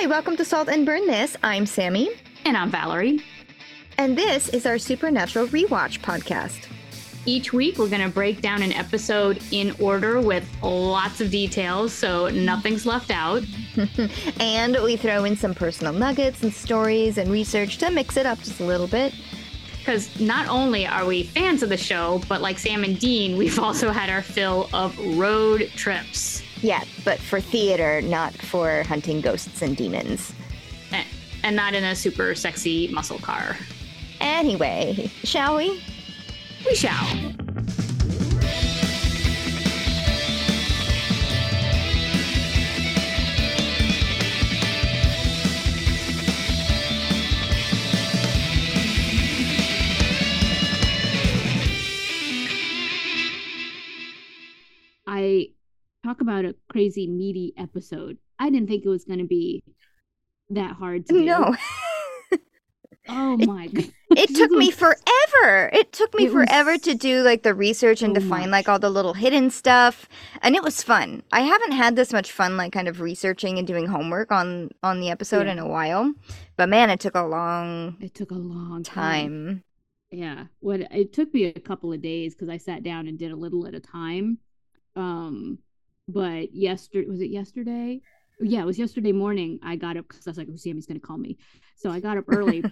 Hi, welcome to Salt and Burn This. I'm Sammy, And I'm Valerie. and this is our Supernatural Rewatch podcast. Each week, we're going to break down an episode in order with lots of details, so nothing's left out. And we throw in some personal nuggets and stories and research to mix it up just a little bit. Because not only are we fans of the show, but like Sam and Dean, we've also had our fill of road trips. Yeah, but for theater, not for hunting ghosts and demons. Eh, And not in a super sexy muscle car. Anyway, shall we? We shall. Talk about a crazy meaty episode. I didn't think it was going to be that hard to do. No, Oh my god. it took me forever. It took me It was forever to do like the research and so to find much. like all the little hidden stuff, and it was fun. I haven't had this much fun like kind of researching and doing homework on on the episode Yeah. in a while. But man, it took a long It took a long time. time. Yeah. What it took me a couple of days because I sat down and did a little at a time. Um, but yesterday was it yesterday? Yeah, it was yesterday morning. I got up because I was like, "Oh, Sammy's gonna call me," so I got up early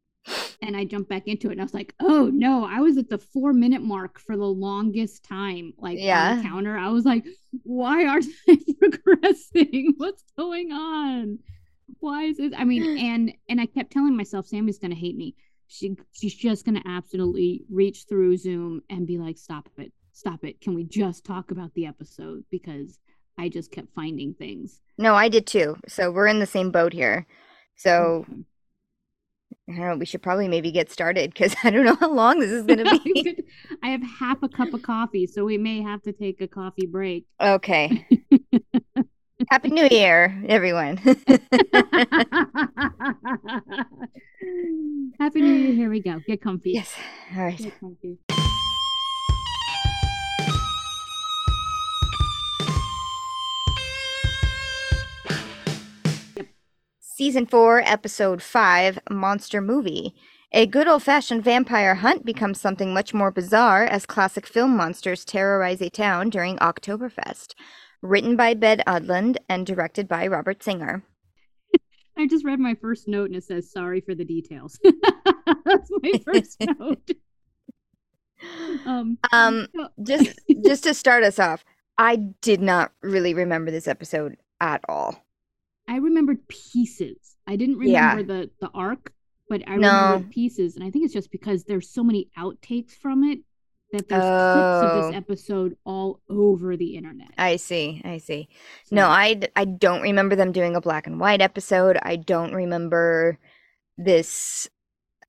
and I jumped back into it. And I was like, "Oh no!" I was at the four minute mark for the longest time, like on the counter. I was like, "Why aren't they progressing? What's going on? Why is it?" I mean, and and I kept telling myself, "Sammy's gonna hate me." she she's just gonna absolutely reach through Zoom and be like, "Stop it, stop it! Can we just talk about the episode?" Because I just kept finding things. No, I did too. So we're in the same boat here. So. I don't know. We should probably maybe get started because I don't know how long this is going to be. I have half a cup of coffee, so we may have to take a coffee break. okay. Happy New Year, everyone. Happy New Year! Here we go. Get comfy. yes. All right. Season 4, Episode 5 Monster Movie. A good old fashioned vampire hunt becomes something much more bizarre as classic film monsters terrorize a town during Oktoberfest. Written by Ben Edlund and directed by Robert Singer. I just read my first note and it says sorry for the details. That's my first note. Um, Um, so- just just to start us off, I did not really remember this episode at all. I remembered pieces. I didn't Yeah. remember the the arc, but I No. remembered pieces, and I think it's just because there's so many outtakes from it that there's clips of Oh. this episode all over the internet. I see. I see. So- No, I don't remember them doing a black and white episode. I don't remember this.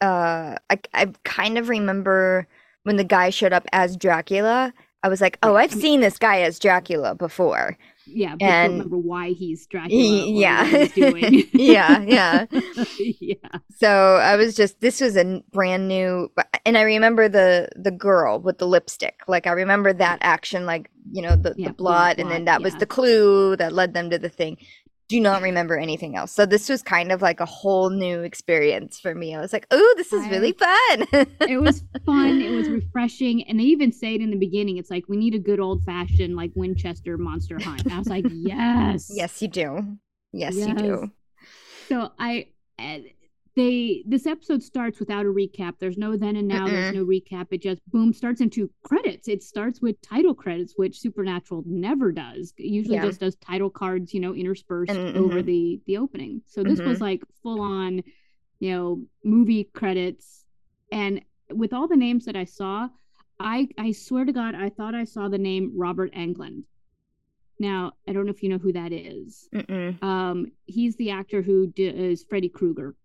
Uh, I, I kind of remember when the guy showed up as Dracula. I was like, oh. I've seen this guy as Dracula before. Yeah, but and- remember why he's Dracula. Y- yeah. he's doing. Yeah, yeah. yeah. So I was just this was a brand new, and I remember the the girl with the lipstick. Like I remember that action, like you know the Yeah, the blood, blood, and then that was the clue that led them to the thing. Do not remember anything else. So this was kind of like a whole new experience for me. I was like, "Oh, this is really fun." it was fun. It was refreshing, and they even say it in the beginning. It's like we need a good old fashioned like Winchester monster hunt. I was like, yes, yes, you do. Yes, you do. So I, they this episode starts without a recap. There's no then and now. There's no recap. It just boom starts into credits. It starts with title credits, which Supernatural never does. It usually Yeah. just does title cards, you know, interspersed And- over the the opening. So this was Mhm. like full on, you know, movie credits, and with all the names that I saw. I, I swear to God, I thought I saw the name Robert Englund. Now, I don't know if you know who that is. Um, he's the actor who d- is Freddy Krueger,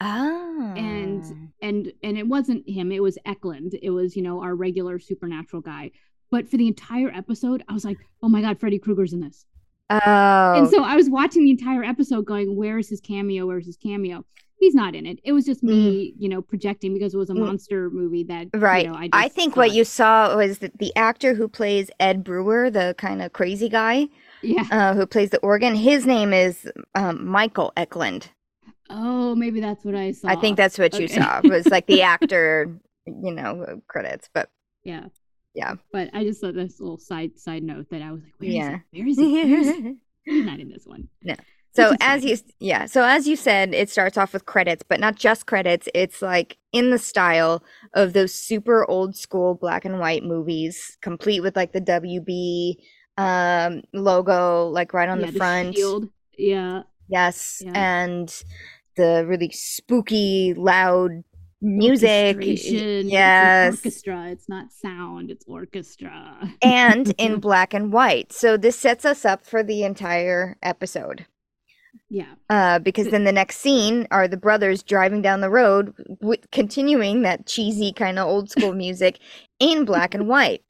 Ah. and and and it wasn't him. It was Eklund. It was you know our regular supernatural guy. But for the entire episode, I was like, oh my god, Freddy Krueger's in this. oh, And so I was watching the entire episode, going, where is his cameo? Where's his cameo? He's not in it. It was just me, you know, projecting because it was a Mm. monster movie that Right. You know, I, I think what you saw was that the actor who plays Ed Brewer, the kind of crazy guy. Yeah. uh, who plays the organ. His name is um, Michael Eklund. Oh, maybe that's what I saw. I think that's what you Okay. saw. Was like the actor, you know, credits. But Yeah. Yeah. But I just thought this little side side note that I was like, where is Yeah. he? Where is he? Where is he? He's not in this one. No. So as you yeah, so as you said, it starts off with credits, but not just credits. It's like in the style of those super old school black and white movies, complete with like the WB um logo like right on yeah, the front. shield. Yeah. Yes, Yeah. and the really spooky loud music. Yes. It's orchestra. It's not sound, it's orchestra. and in black and white. So this sets us up for the entire episode. Yeah. Uh, because then the next scene are the brothers driving down the road, w- continuing that cheesy kind of old school music in black and white.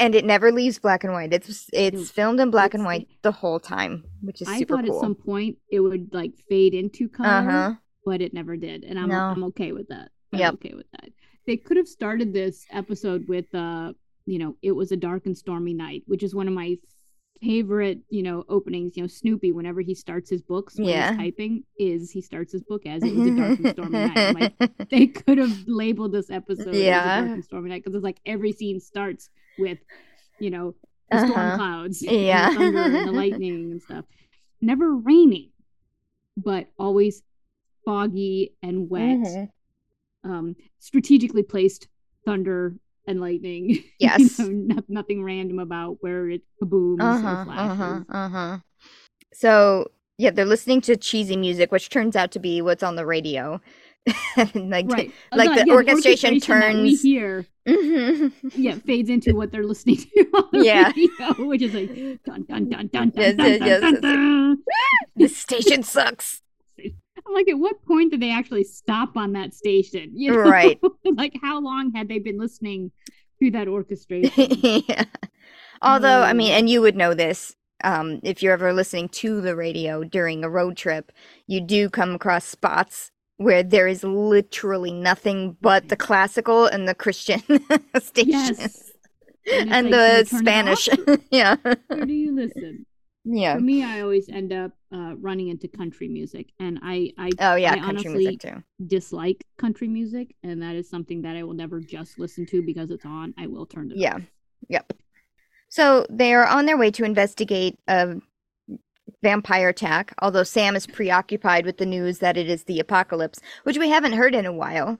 And it never leaves black and white. It's it's filmed in black and white the whole time, which is I super thought cool. at some point it would like fade into color, Uh huh. but it never did. And I'm No. I'm okay with that. I'm Yep. okay with that. They could have started this episode with uh, you know, it was a dark and stormy night, which is one of my favorite, you know, openings. You know, Snoopy, whenever he starts his books when Yeah. he's typing, is he starts his book as it was a dark and stormy night. Like, they could have labeled this episode as a Yeah. dark and stormy night because it's like every scene starts with, you know, the storm Uh-huh. clouds, Yeah. and the thunder and the lightning and stuff. Never raining, but always foggy and wet. Mhm. Um, strategically placed thunder and lightning. You Yes. know, no- nothing random about where it kabooms Uh-huh, or flashes. uh-huh, uh-huh. So yeah, they're listening to cheesy music, which turns out to be what's on the radio. Like Right. Like the orchestration that we turns- hear, Mhm. yeah, fades into what they're listening to on the Yeah. radio, which is like dun dun dun dun dun Yes, dun, yes, dun, yes, dun, dun. this station sucks. I'm like, at what point did they actually stop on that station? You know? Right. like, how long had they been listening to that orchestration? yeah. Although, I Um, mean, and you would know this um, if you're ever listening to the radio during a road trip, you do come across spots where there is literally nothing but the classical and the Christian stations Yes. it's and like, the you turn it Spanish. yeah. Where do you listen? Yeah. For me, I always end up uh, running into country music, and I, I, Oh, yeah. I country honestly music too. dislike country music, and that is something that I will never just listen to because it's on. I will turn it Yeah. off. Yep. So they are on their way to investigate a vampire attack, although Sam is preoccupied with the news that it is the apocalypse, which we haven't heard in a while.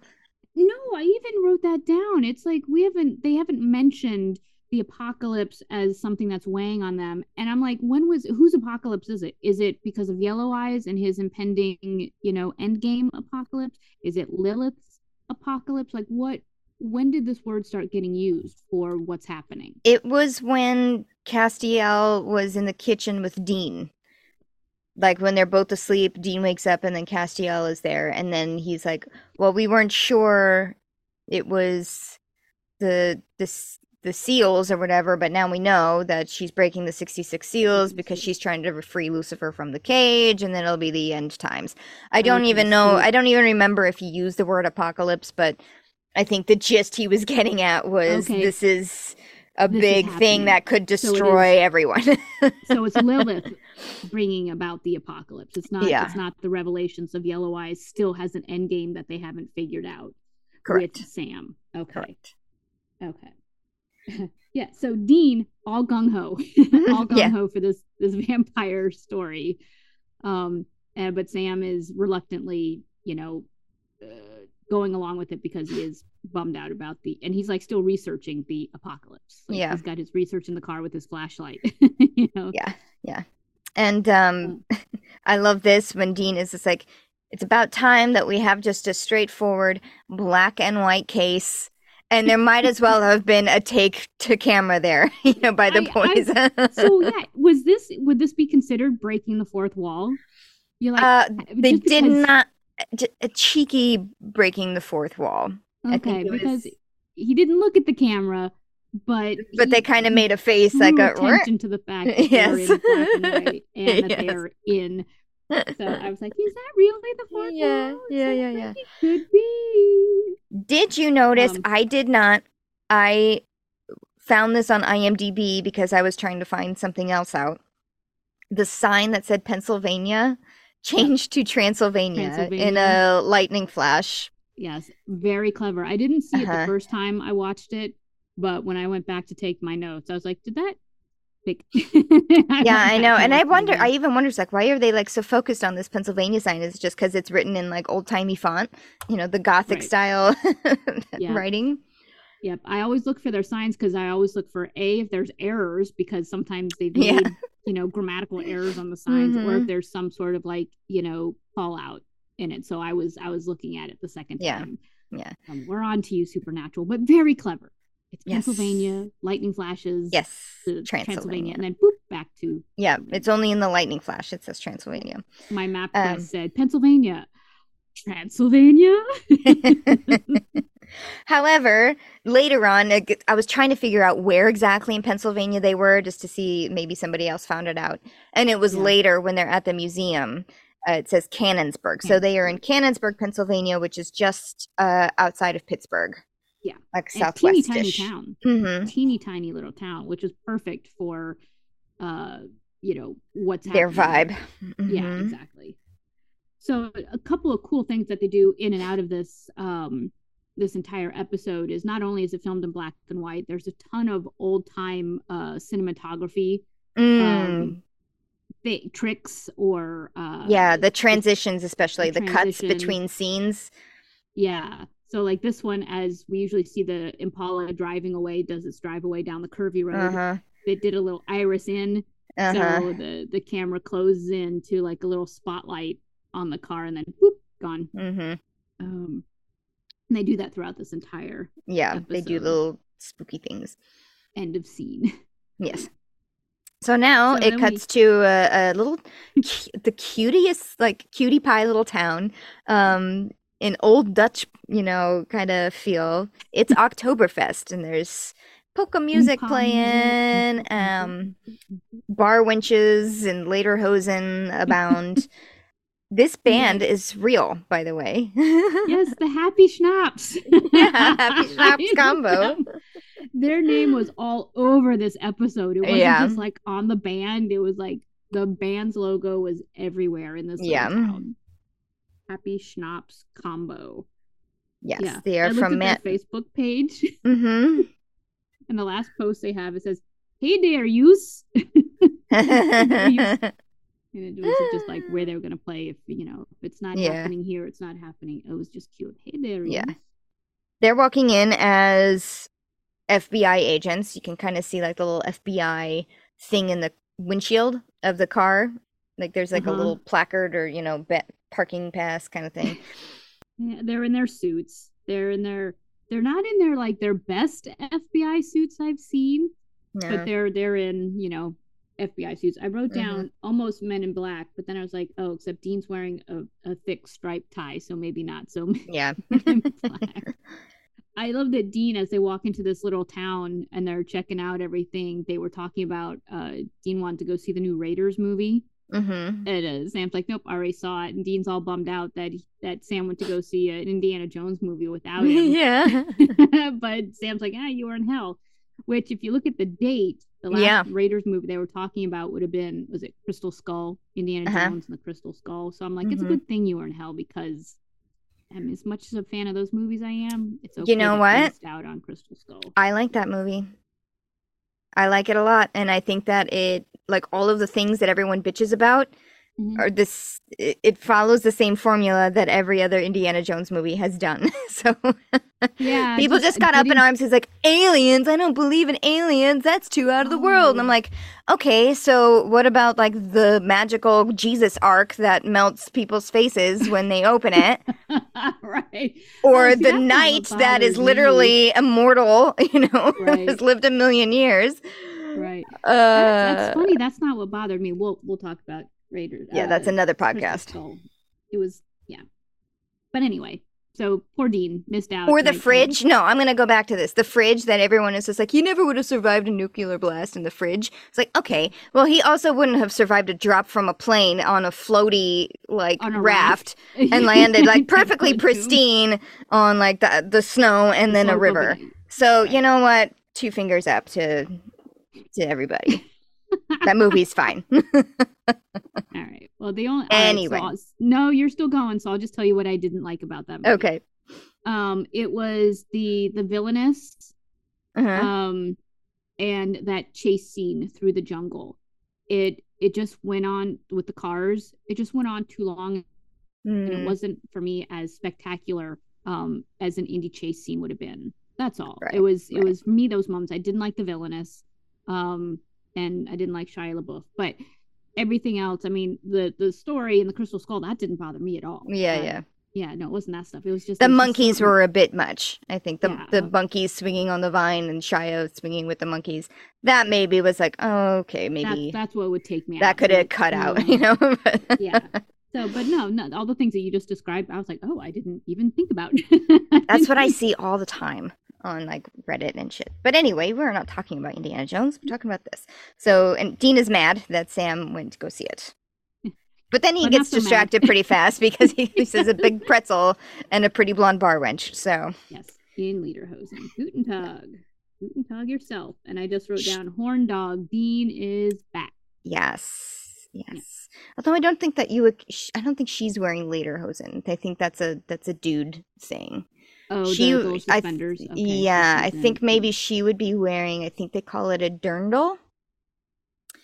No, I even wrote that down. It's like we haven't they haven't mentioned the apocalypse as something that's weighing on them. And I'm like, when was whose apocalypse is it? Is it because of Yellow Eyes and his impending, you know, endgame apocalypse? Is it Lilith's apocalypse? Like what when did this word start getting used for what's happening? It was when Castiel was in the kitchen with Dean. Like when they're both asleep, Dean wakes up and then Castiel is there. And then he's like, Well, we weren't sure it was the the the seals or whatever, but now we know that she's breaking the 66 seals mm-hmm. because she's trying to free Lucifer from the cage and then it'll be the end times. I oh, don't even know, I don't even remember if he used the word apocalypse, but I think the gist he was getting at was Okay. this is a This big thing that could So it is- destroy everyone. So it's Lilith bringing about the apocalypse. It's not Yeah. it's not the revelations of Yellow Eyes still has an end game that they haven't figured out Correct. with Sam. Okay. Correct. Okay. yeah. So Dean, all gung ho, all gung Yeah. ho for this this vampire story. Um, and, but Sam is reluctantly, you know, uh, going along with it because he is bummed out about the, and he's like still researching the apocalypse. Like, Yeah. he's got his research in the car with his flashlight. you know. Yeah. Yeah. And um I love this when Dean is just like it's about time that we have just a straightforward black and white case and there might as well have been a take to camera there, you know, by the I- boys. So yeah, was this would this be considered breaking the fourth wall? You're like uh they did because- not a cheeky breaking the fourth wall. I think Okay, it because was- he didn't look at the camera, but But he- they kind of made a face like drew a attention to the fact that they're in black and white and that Yes. they're in. So I was like, is that really the fourth Yeah, wall? Yeah, yeah, yeah. It could be. Did you notice? Um, I did not. I found this on IMDb because I was trying to find something else out. The sign that said Pennsylvania changed to Transylvania, in a lightning flash. Yes, very clever. I didn't see it Uh-huh. the first time I watched it, but when I went back to take my notes, I was like, did that? Yeah, I know. And I wonder, I even wonder, like, why are they like so focused on this Pennsylvania sign? Is it just because it's written in like old timey font, you know, the Gothic Right. style Yeah. writing? Yep. I always look for their signs because I always look for A, if there's errors, because sometimes they've Yeah. You know, grammatical errors on the signs, or Mhm. if there's some sort of like, you know, call out in it. So I was I was looking at it the second Yeah. time. Yeah. Um, we're on to you, Supernatural, but very clever. It's Yes. Pennsylvania, lightning flashes. Yes, to Transylvania. and then boop back to Yeah, it's only in the lightning flash. It says Transylvania. my map Um, said Pennsylvania, Transylvania. However, later on, I was trying to figure out where exactly in Pennsylvania they were just to see maybe somebody else found it out. And it was Yeah. later when they're at the museum. Uh, it says Canonsburg. So they are in Canonsburg, Pennsylvania, which is just uh, outside of Pittsburgh. Yeah. Like And teeny tiny southwest. town, hmm teeny tiny little town, which is perfect for, uh, you know what's Their vibe. there. Yeah, exactly. So a couple of cool things that they do in and out of this um this entire episode is not only is it filmed in black and white, there's a ton of old time uh cinematography Mm. um th- tricks or uh yeah, the transitions, especially the, cuts transition. between scenes. Yeah. So like this one, as we usually see the Impala driving away, does its drive away down the curvy road. Uh huh. They did a little iris in, Uh huh. so the the camera closes in to like a little spotlight on the car, and then whoop, gone. hmm Um, and they do that throughout this entire Yeah, they do little spooky things. end of scene. Yes. So now So it then we- cuts to a, a little, the cutest, like cutie pie little town, um, in old Dutch, you know, kind of feel. It's Oktoberfest, and there's polka music playing, um, bar wenches and lederhosen abound. This band is real, by the way. yes, the Happy Schnapps. Yeah, Happy Schnapps combo. Their name was all over this episode. It wasn't Yeah. just like on the band. It was like the band's logo was everywhere in this Yeah. town. Happy Schnapps combo. yes, yeah, they are from at Matt. their Facebook page, hmm and the last post they have it says, "Hey there, use." And it was just like where they were gonna play. If you know, if it's not Yeah. happening here, it's not happening. It was just cute. Hey there, Yeah. They're walking in as FBI agents. You can kind of see like the little FBI thing in the windshield of the car. Like there's like Uh-huh. a little placard or, you know, ba- parking pass kind of thing. Yeah, they're in their suits. They're in their. They're not in their like their best FBI suits I've seen, but they're they're in you know FBI suits. I wrote Mhm. down almost Men in Black, but then I was like, oh, except Dean's wearing a, a thick striped tie, so maybe not. So Yeah. Men in Black. I love that Dean, as they walk into this little town and they're checking out everything, they were talking about. Uh, Dean wanted to go see the new Raiders movie, hmm and uh, Sam's like, "Nope, I already saw it." And Dean's all bummed out that he, that Sam went to go see an Indiana Jones movie without him. yeah. but Sam's like, "Ah, you were in hell." Which, if you look at the date, the last Yeah. Raiders movie they were talking about would have been was it Crystal Skull, Indiana Uh-huh. Jones and the Crystal Skull. So I'm like, it's a Mhm. good thing you were in hell because. I mean, as much as a fan of those movies I am, it's okay You know what? out on Crystal Skull. I like that movie. I like it a lot. And I think that it, like all of the things that everyone bitches about, Mhm. are this, it, follows the same formula that every other Indiana Jones movie has done. so. Yeah, People just, got up in arms. He's like, aliens. I don't believe in aliens. That's too out of the world. And I'm Oh. like, okay, so what about like the magical Jesus ark that melts people's faces when they open it? right. Or Oh, the that's not what knight that is bothers me. literally immortal, you know, Right. has lived a million years. Right. Uh, That's, that's funny. That's not what bothered me. We'll we'll talk about Raiders. Yeah, that's uh, another podcast. It was yeah. But anyway, so poor Dean missed out. Or the fridge. No, I'm going to go back to this. The fridge that everyone is just like, you never would have survived a nuclear blast in the fridge. It's like, okay, well, he also wouldn't have survived a drop from a plane on a floaty, like, a raft, raft. and landed, like, perfectly pristine on, like, the, the snow and then a river. So, you know what? two fingers up to to everybody. that movie's fine. All right. Well, the only all right, Anyway. I'll- no, you're still going, so I'll just tell you what I didn't like about that movie. okay. Um, it was the the villainous, Uh-huh. um, and that chase scene through the jungle. It it just went on with the cars. It just went on too long, and it Mm, wasn't for me as spectacular um as an indie chase scene would have been. That's all. Right, It was it was for me those moments. I didn't like the villainous, um, and I didn't like Shia LaBeouf, but everything else. I mean, the the story and the Crystal Skull that didn't bother me at all. yeah, yeah. yeah. No, it wasn't that stuff. It was just The was just monkeys were a bit much. I think the Yeah. the monkeys swinging on the vine and Shia swinging with the monkeys. That maybe was like, oh, okay, maybe That's, that's what would take me out. that could have cut out, you know. But- yeah. So, but no, no, all the things that you just described, I was like, oh, I didn't even think about. That's what I see all the time on like Reddit and shit. But anyway, we're not talking about Indiana Jones. We're talking about this. So, and Dean is mad that Sam went to go see it. But then he gets so distracted pretty fast because he, he sees a big pretzel and a pretty blonde bar wench. So, Yes, in Lederhosen. Guten Tag. Guten Tag yourself. And I just wrote down Horn Dog. Dean is back. yes, yes. Although I don't think that you I don't think she's wearing lederhosen. I think that's a that's a dude thing. Oh, she, I suspenders. Okay, yeah, I think maybe she would be wearing. I think they call it a dirndl.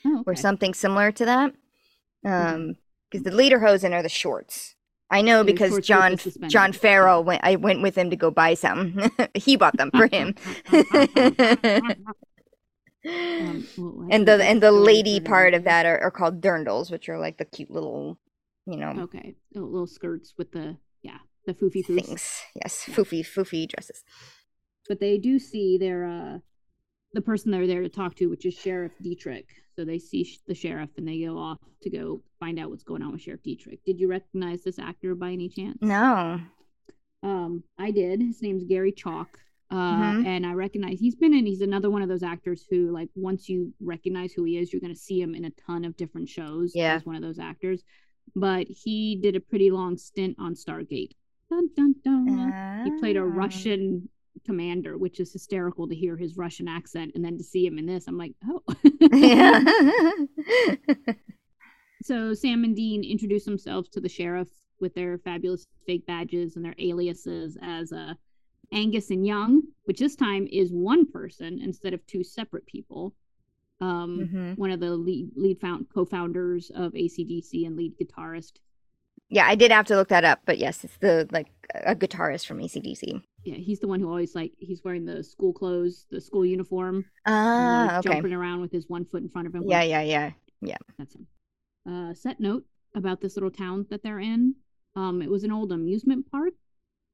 oh, or something similar to that. Um, because the lederhosen are the shorts. I know the because shorts with the John. John Farrell went. I went with him to go buy some. he bought them for him. Um, well, and the and the lady part of that are, are called dirndls, which are like the cute little, you know, Okay, little skirts with the yeah the foofy things. Yes, Yeah. foofy foofy dresses. But they do see their uh the person they're there to talk to, which is Sheriff Dietrich. So they see sh- the sheriff and they go off to go find out what's going on with Sheriff Dietrich. Did you recognize this actor by any chance? No. Um, I did. His name's Gary Chalk. Uh, Mhm. and I recognize he's been in. He's another one of those actors who, like, once you recognize who he is, you're going to see him in a ton of different shows. Yeah. as one of those actors. But he did a pretty long stint on Stargate. Dun dun dun. He played a Ah. Russian commander, which is hysterical to hear his Russian accent, and then to see him in this, I'm like, oh. so Sam and Dean introduce themselves to the sheriff with their fabulous fake badges and their aliases as uh, Angus and Young, which this time is one person instead of two separate people. Um, Mhm. One of the lead lead found co-founders of ACDC and lead guitarist. Yeah, I did have to look that up, but yes, it's the like a guitarist from ACDC. Yeah, he's the one who always like he's wearing the school clothes, the school uniform, Ah, like, okay. jumping around with his one foot in front of him. Yeah, yeah, yeah, yeah. That's him. Uh, set note about this little town that they're in. Um, it was an old amusement park,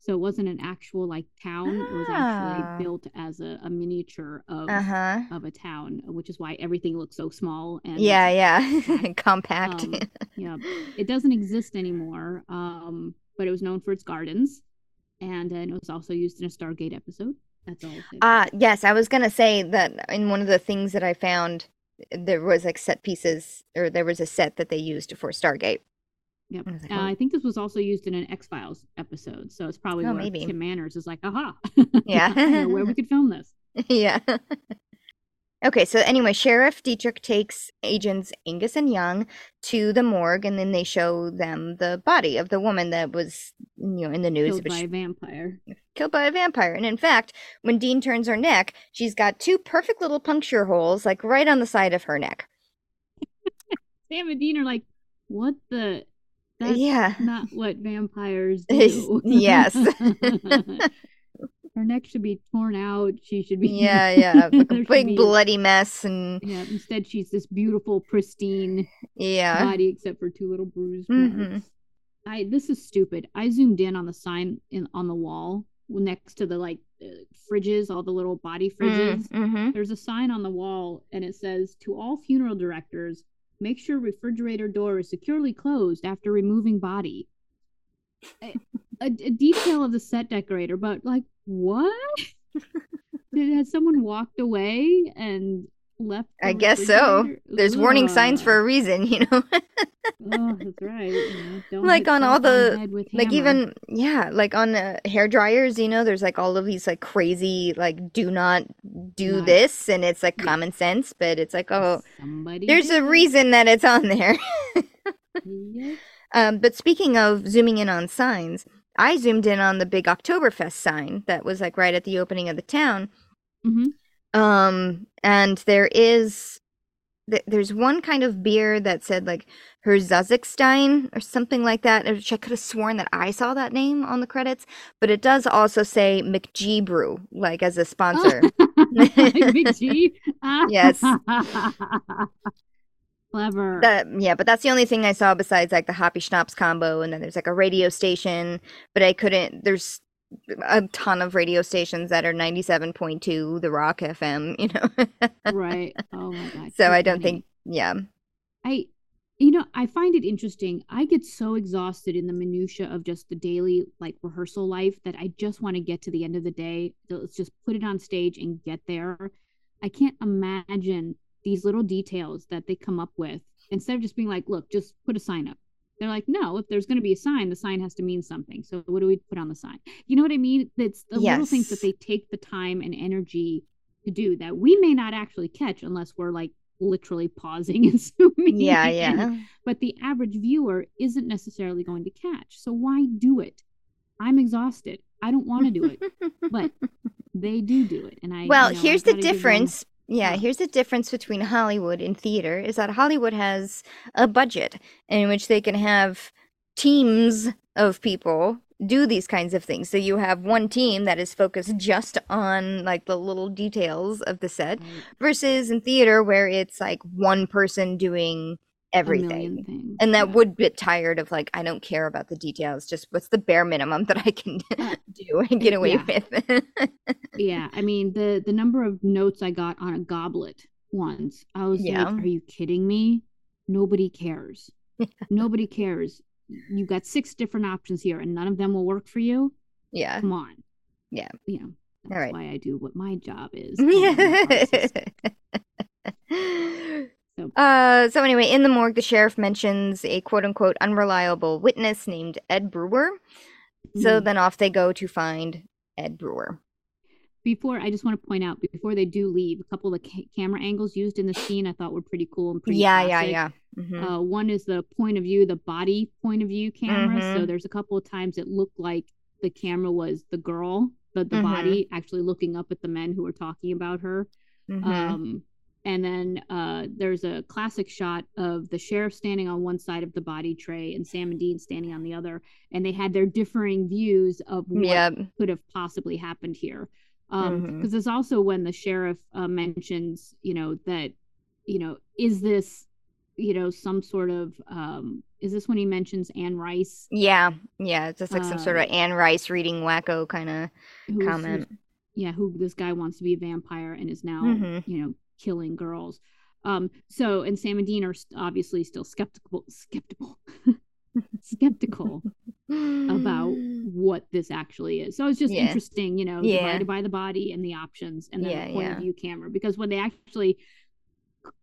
so it wasn't an actual like town. It was Ah. actually built as a, a miniature of Uh huh. of a town, which is why everything looks so small. And Yeah, yeah. Compact. Um, yeah, it doesn't exist anymore. Um, but it was known for its gardens, and, uh, it was also used in a Stargate episode. That's all. Ah, yes, I was gonna say that in one of the things that I found, there was like set pieces, or there was a set that they used for Stargate. Yep. I like, Uh, oh. I think this was also used in an X Files episode, so it's probably Oh, where maybe. Kim Manners is like, "Aha, Yeah. Where we could film this." yeah. okay, so anyway, Sheriff Dietrich takes agents Angus and Young to the morgue, and then they show them the body of the woman that was, you know, in the news, Killed by a vampire. killed by a vampire. And in fact, when Dean turns her neck, she's got two perfect little puncture holes, like right on the side of her neck. Sam and Dean are like, "What the? That's yeah. not what vampires do." yes. Her neck should be torn out. She should be. Yeah, yeah. Like a big be- bloody mess and Yeah. Instead, she's this beautiful, pristine yeah. body, except for two little bruised Mhm. I this is stupid. I zoomed in on the sign in on the wall next to the like uh, fridges, all the little body fridges. Mm-hmm. There's a sign on the wall, and it says, "To all funeral directors, make sure refrigerator door is securely closed after removing body." a, a, a detail of the set decorator, but like, what? Has someone walked away and left? I guess so. There's warning signs for a reason, you know. oh, that's right. You know, don't like on all the like even yeah like on uh, hair dryers you know there's like all of these like crazy like do not do Not- this and it's like Yeah. common sense but it's like oh somebody. there's did a reason that it's on there Yep. um but speaking of zooming in on signs i zoomed in on the big oktoberfest sign that was like right at the opening of the town Mhm. Um and there is th- there's one kind of beer that said like Herzogstein or something like that, which I could have sworn that I saw that name on the credits, but it does also say McG Brew, like as a sponsor. like Yes. Clever. That, yeah, but that's the only thing I saw besides like the Happy Schnapps combo, and then there's like a radio station, but I couldn't. There's a ton of radio stations that are 97.2 The Rock FM, you know. right. Oh my god. so too I don't funny. think, yeah, I you know, I find it interesting. I get so exhausted in the minutia of just the daily like rehearsal life that I just want to get to the end of the day. So Let's just put it on stage and get there. I can't imagine these little details that they come up with instead of just being like, look, just put a sign up. They're like, no, if there's going to be a sign, the sign has to mean something. So what do we put on the sign? You know what I mean? It's the little things that they take the time and energy to do that we may not actually catch unless we're like literally pausing and zooming. yeah, in. yeah. But the average viewer isn't necessarily going to catch. So why do it? I'm exhausted. I don't want to do it, but they do do it. And I Well, you know, here's the gotta give them- difference. Yeah, here's the difference between Hollywood and theater is that Hollywood has a budget in which they can have teams of people do these kinds of things. So you have one team that is focused just on like the little details of the set versus in theater where it's like one person doing everything. And that Yeah. would get tired of like I don't care about the details, just what's the bare minimum that I can Uh, do and get away yeah. with. yeah i mean the the number of notes i got on a goblet once i was Yeah. like are you kidding me nobody cares nobody cares You've got six different options here and none of them will work for you yeah. come on Yeah. you know that's right. why i do what my job is I'm an artist. So- uh, so anyway, in the morgue, the sheriff mentions a quote unquote unreliable witness named Ed Brewer. So Mhm. then off they go to find Ed Brewer. before i just want to point out before they do leave a couple of the ca- camera angles used in the scene i thought were pretty cool and pretty Yeah, classic. yeah, yeah, Mhm. Uh, one is the point of view, the body point of view camera. So Mhm. there's a couple of times it looked like the camera was the girl, the, the Mhm. body actually looking up at the men who were talking about her. Mhm. Um, and then uh, there's a classic shot of the sheriff standing on one side of the body tray and Sam and Dean standing on the other. And they had their differing views of what Yep. could have possibly happened here. Um, Mhm. because there's also when the sheriff uh, mentions, you know, that, you know, is this, you know, some sort of, um, is this when he mentions Anne Rice? Yeah, yeah. It's just like some sort of Uh, Anne Rice reading wacko kind of who's- comment. yeah, who this guy wants to be a vampire and is now, Mhm. you know, killing girls. Um, so and Sam and Dean are obviously still skeptical, skeptical, skeptical about what this actually is. So it's just Yeah. interesting, you know, Yeah. divided by the body and the options and then Yeah, the point yeah. of view camera. Because when they actually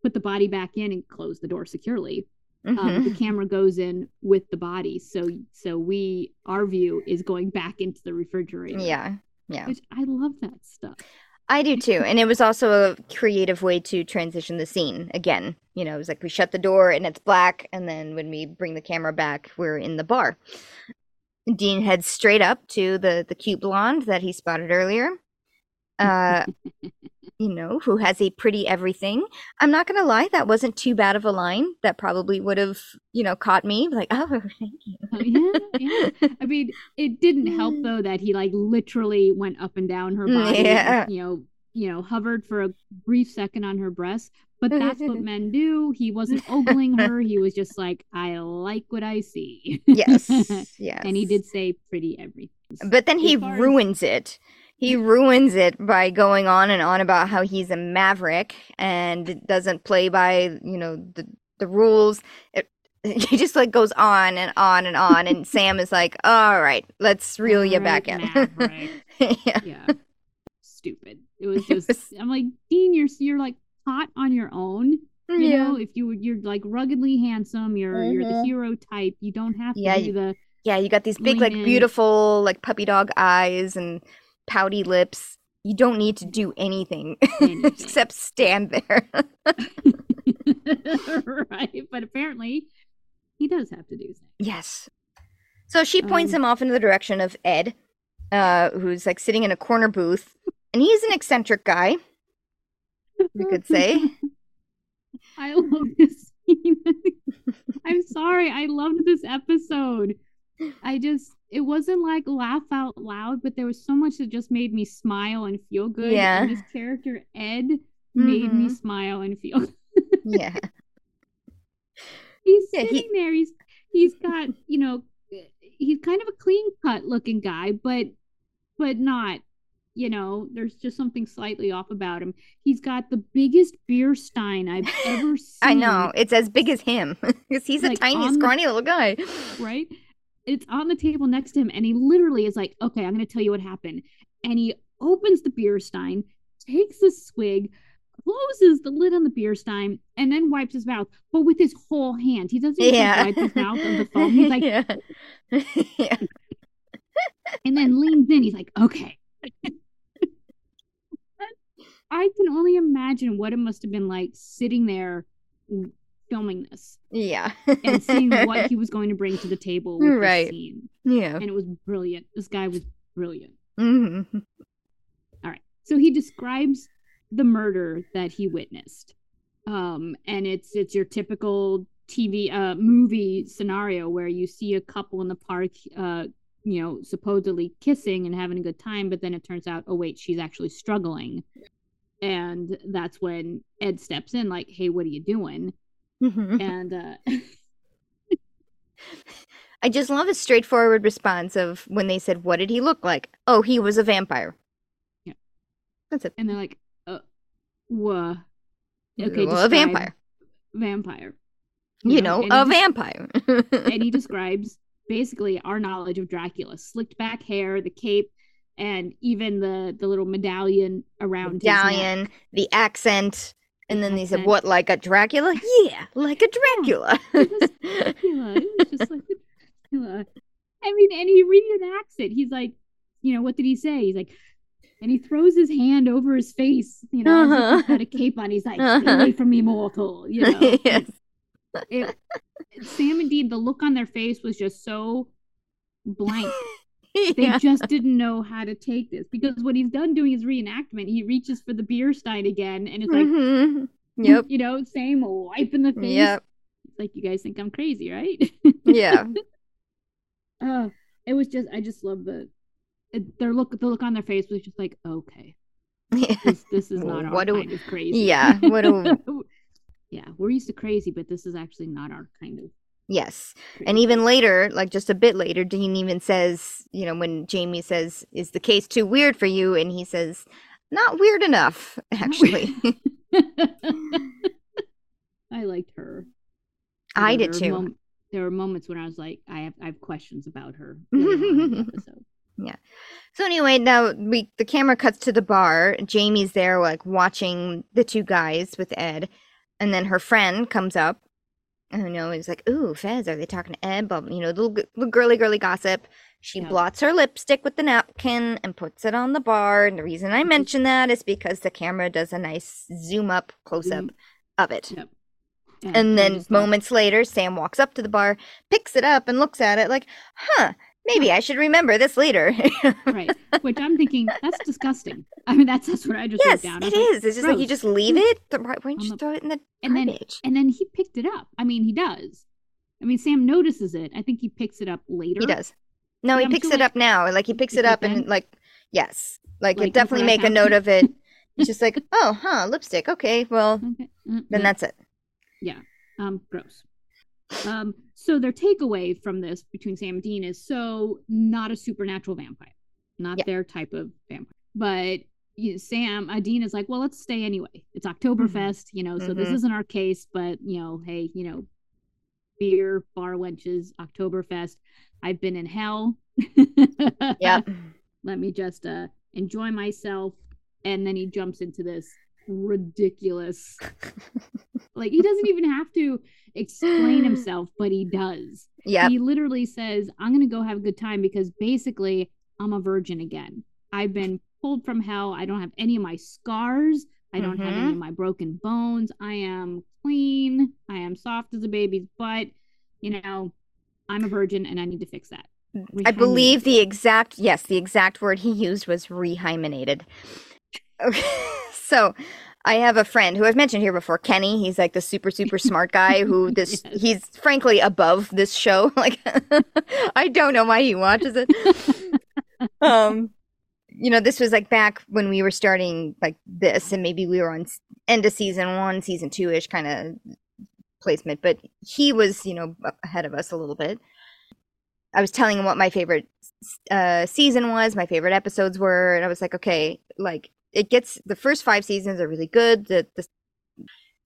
put the body back in and close the door securely, um, Mhm. the camera goes in with the body. So so we our view is going back into the refrigerator. Yeah, yeah. Which I love that stuff. I do too. And it was also a creative way to transition the scene. Again, you know, it was like we shut the door and it's black, and then when we bring the camera back, we're in the bar. Dean heads straight up to the the cute blonde that he spotted earlier. Uh, you know, who has a pretty everything. I'm not gonna lie, that wasn't too bad of a line. That probably would have, you know, caught me. Like, oh, thank you. Yeah, yeah. I mean, it didn't help though that he like literally went up and down her body, Yeah. you know, you know, hovered for a brief second on her breast. But that's what men do. He wasn't ogling her. He was just like, I like what I see. yes, yes. and he did say pretty everything. But then he ruins it. He ruins it by going on and on about how he's a maverick and doesn't play by, you know, the the rules. It, he just like goes on and on and on and Sam is like, "All right, let's reel you back in." Yeah. yeah stupid it was It just was- i'm like dean you're you're like hot on your own You Yeah. know, if you you're like ruggedly handsome, you're you're the Mhm. hero type. You don't have to Yeah, be the Yeah, you got these big, like beautiful, like puppy dog eyes and pouty lips. You don't need to do anything Anything. except stand there. right. But apparently, he does have to do things. Yes. So she points Um, him off into the direction of Ed, uh, who's like sitting in a corner booth, and he's an eccentric guy. We could say. I love this scene. I'm sorry. I loved this episode. I just, it wasn't like laugh out loud, but there was so much that just made me smile and feel good. Yeah. And this character, Ed, made me Mhm. smile and feel Yeah. he's Yeah, he- sitting there. He's he's got you know he's kind of a clean cut looking guy, but but not you know. There's just something slightly off about him. He's got the biggest beer stein I've ever seen. I know. It's as big as him because he's a tiny, on the- scrawny little guy. right? It's on the table next to him, and he literally is like, "Okay, I'm going to tell you what happened." And he opens the beer stein, takes a swig, closes the lid on the beer stein, and then wipes his mouth, but with his whole hand. He doesn't even Yeah. wipe his mouth on the phone. He's like, yeah. yeah. and then leans in. He's like, "Okay." I can only imagine what it must have been like sitting there filming this Yeah. and seeing what he was going to bring to the table with Right. this scene. Yeah. And it was brilliant. This guy was brilliant. hmm All right. So he describes the murder that he witnessed. Um, and it's it's your typical TV uh movie scenario where you see a couple in the park uh you know supposedly kissing and having a good time but then it turns out oh wait she's actually struggling and that's when ed steps in like hey what are you doing and uh I just love his straightforward response of when they said, What did he look like? Oh, he was a vampire. Yeah. That's it. and they're like uh Well, okay a vampire. vampire You know, and a des- vampire. and he describes basically our knowledge of Dracula: slicked back hair, the cape, and even the the little medallion around his neck. Medallion, the accent. And then they said. What, like a Dracula? Yeah, like a Dracula. Dracula. It was just like Dracula. I mean, and he reenacts it. He's like, you know, what did he say? He's like, and he throws his hand over his face, you know, Uh-huh. he's got a cape on. He's like, stay Uh-huh. away from me, mortal. You know, yes. it, Sam and Dean, the look on their face was just so blank. They Yeah. just didn't know how to take this because when he's done doing his reenactment, he reaches for the beer stein again, and it's like, mm-hmm. Yep. you know, same wipe in the face. Yep. Like you guys think I'm crazy, right? Yeah. uh, it was just, I just love the it, their look. The look on their face was just like, okay, this, this is not our What do- kind of crazy. Yeah, what do- yeah, we're used to crazy, but this is actually not our kind of. Yes. And even later, like just a bit later, Dean even says, you know, when Jamie says, Is the case too weird for you? And he says, Not weird enough, actually. I liked her. I did there too. mom- there were moments when I was like, I have I have questions about her. later on in the episode. So anyway, now we the camera cuts to the bar. Jamie's there, like watching the two guys with Ed, and then her friend comes up. And you know, he's like, "Ooh, Fez, are they talking to Ed?" But you know, the little, girly, girly gossip. She Yeah. blots her lipstick with the napkin and puts it on the bar. And the reason I mention that is because the camera does a nice zoom up, close up Zoom. of it. Yep. Yeah, And then moments later, Sam walks up to the bar, picks it up, and looks at it like, "Huh, maybe I should remember this later." right, which I'm thinking that's disgusting. I mean, that's that's what I just Yes, wrote down. It like, is. It's just like you just leave it. Why don't you throw it in the and then garbage? and then he picked it up. I mean, he does. I mean, Sam notices it. I think he picks it up later. He does. No, he I'm picks sure, it like- up now. Like he picks it up and then? like yes, like, Like, it definitely make a note of it. He's just like, oh, huh, lipstick. Okay, well Okay. uh, then yeah. that's it. Yeah. Um gross um so their takeaway from this between sam and dean is so not a supernatural vampire not Yeah. their type of vampire but you sam uh, dean is like well let's stay anyway it's oktoberfest you know so this Mhm. isn't our case but you know hey you know beer bar wenches oktoberfest i've been in hell Yep. let me just uh enjoy myself and then he jumps into this ridiculous. like he doesn't even have to explain himself, but he does. Yeah. He literally says, I'm going to go have a good time because basically I'm a virgin again. I've been pulled from hell. I don't have any of my scars. I don't have any mm-hmm. of my broken bones. I am clean. I am soft as a baby's butt. You know, I'm a virgin and I need to fix that. I believe the exact yes, the exact word he used was rehymenated. Okay. So I have a friend who I've mentioned here before, Kenny. He's like the super, super smart guy who this Yes. he's frankly above this show. Like I don't know why he watches it. um you know, this was like back when we were starting like this, and maybe we were on end of season one, season two ish kind of placement, but he was, you know, ahead of us a little bit. I was telling him what my favorite uh, season was, my favorite episodes were, and I was like, okay, like it gets the first five seasons are really good. The, the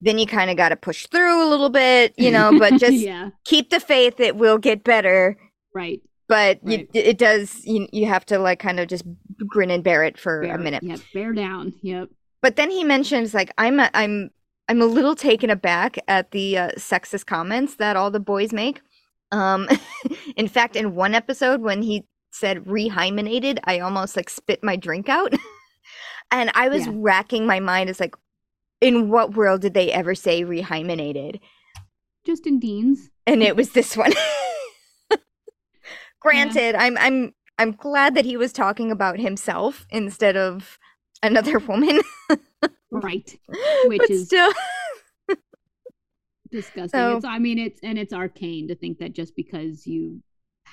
then you kind of got to push through a little bit, you know, but just yeah, keep the faith; it will get better. right. But Right. you, it does. You, you have to like kind of just grin and bear it for Bear, a minute. Yep, bear down. Yep. But then he mentions like I'm a, I'm I'm a little taken aback at the uh, sexist comments that all the boys make. Um, in fact, in one episode when he said rehymenated, I almost like spit my drink out, and I was Yeah. racking my mind. It's like, in what world did they ever say rehymenated? Justin Dean's. And it was this one. Granted, I'm I'm I'm glad that he was talking about himself instead of another woman. Right. Which is is- still Disgusting. So- it's I mean it's and it's arcane to think that just because you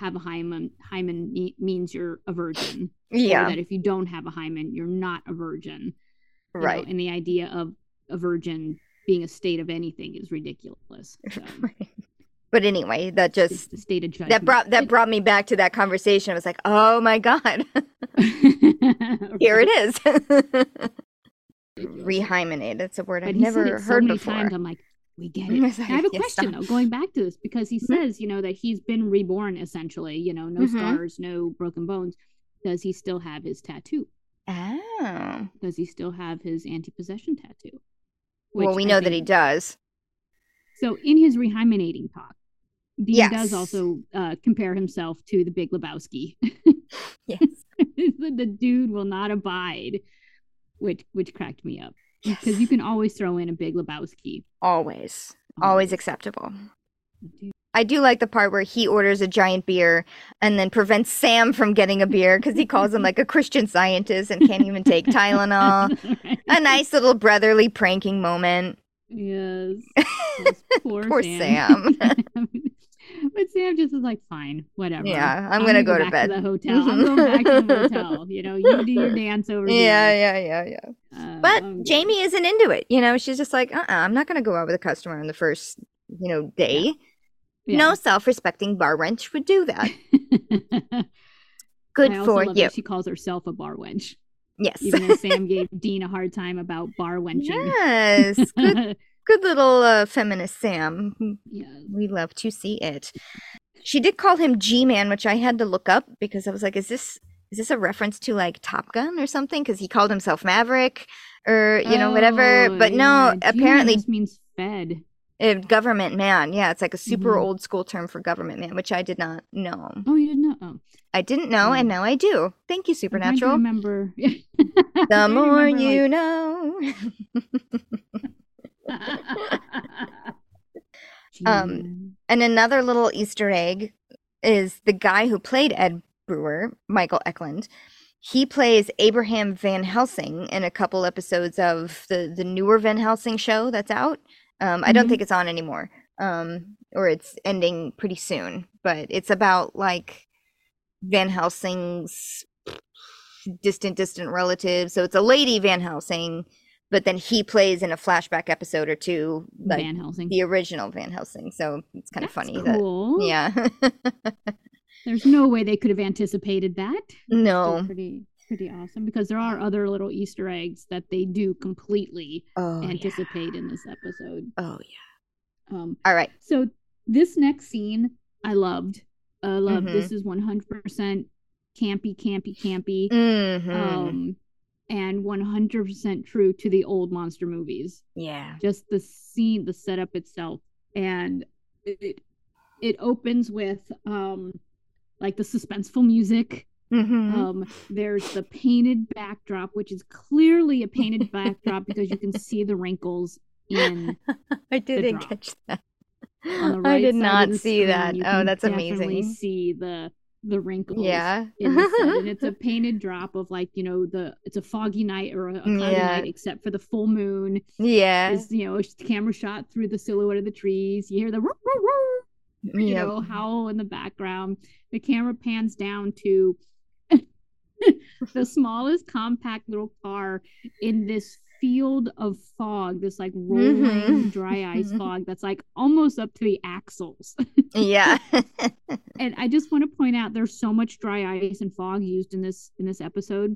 have a hymen hymen means you're a virgin. Yeah, that if you don't have a hymen, you're not a virgin. you know, right. and the idea of a virgin being a state of anything is ridiculous. So, But anyway, that just the state of judgment. that brought that brought me back to that conversation. I was like, "Oh my god, here it is." Rehymenate. It's a word But I've never so heard many before. times. I'm like, we get it. like, I have a "Yeah, question stop." though, going back to this because he Mhm. says, you know, that he's been reborn essentially. You know, no Mhm. scars, no broken bones. Does he still have his tattoo? Oh, Does he still have his anti-possession tattoo? well, we know that he does. So in his rehymenating talk, Dean Yes. does also uh, compare himself to the Big Lebowski. Yes, the, the dude will not abide, which which cracked me up because you can always throw in a Big Lebowski. always, always acceptable. I do like the part where he orders a giant beer and then prevents Sam from getting a beer because he calls him like a Christian scientist and can't even take Tylenol. A nice little brotherly pranking moment. Yes. Yes, Poor, Poor Sam. but Sam just was like, fine, whatever. Yeah, I'm gonna go to back bed." to the hotel. I'm going back to the hotel. You know, you do your dance over Yeah, there. yeah, yeah, yeah. Uh, But I'm. Jamie isn't into it. You know, she's just like, uh uh-uh, I'm not going to go out with a customer on the first, you know, day. No self respecting bar wench would do that. Good for you. she calls herself a bar wench, Yes. even as Sam gave Dean a hard time about bar wenching. yes. Good, good little uh, feminist Sam. yeah. We love to see it. She did call him G Man, which I had to look up because I was like, is this is this a reference to like Top Gun or something? Because he called himself Maverick or you know whatever. Oh, But no, yeah, apparently G-Man just means fed. uh, government man. Yeah, it's like a super Mhm. old school term for government man, which I did not know. Oh, you didn't know? Oh. I didn't know, and now I do. Thank you, I'm trying to Supernatural. remember. The more you know. Um, And another little Easter egg is the guy who played Ed Brewer, Michael Eklund. He plays Abraham Van Helsing in a couple episodes of the the newer Van Helsing show that's out. Um, I don't Mhm. think it's on anymore, um, or it's ending pretty soon. But it's about like Van Helsing's distant, distant relatives. So it's a lady Van Helsing, but then he plays in a flashback episode or two, like Van Helsing. the original Van Helsing. So it's kind of funny cool. that yeah. There's no way they could have anticipated that. No. pretty pretty awesome because there are other little Easter eggs that they do completely Oh yeah. anticipate in this episode. Oh yeah. Um, All right. so this next scene I loved. I loved. Mhm. This is 100% campy, campy, campy. Mm-hmm. Um, and 100% true to the old monster movies. Yeah. Just the scene, the setup itself. And it, it opens with um like the suspenseful music. Mm-hmm. Um, there's the painted backdrop, which is clearly a painted backdrop because you can see the wrinkles in I didn't catch that. right I did not see screen, that. Oh, that's amazing. See the the wrinkles. Yeah. In the set. and it's a painted drop of like you know the it's a foggy night or a, a cloudy Yeah. night except for the full moon. yeah. Is you know it's the camera shot through the silhouette of the trees. You hear the "Roar, roar, roar," you Yep. know howl in the background. The camera pans down to the smallest compact little car in this field of fog, this like rolling Mhm. dry ice fog that's like almost up to the axles. Yeah. and I just want to point out there's so much dry ice and fog used in this in this episode.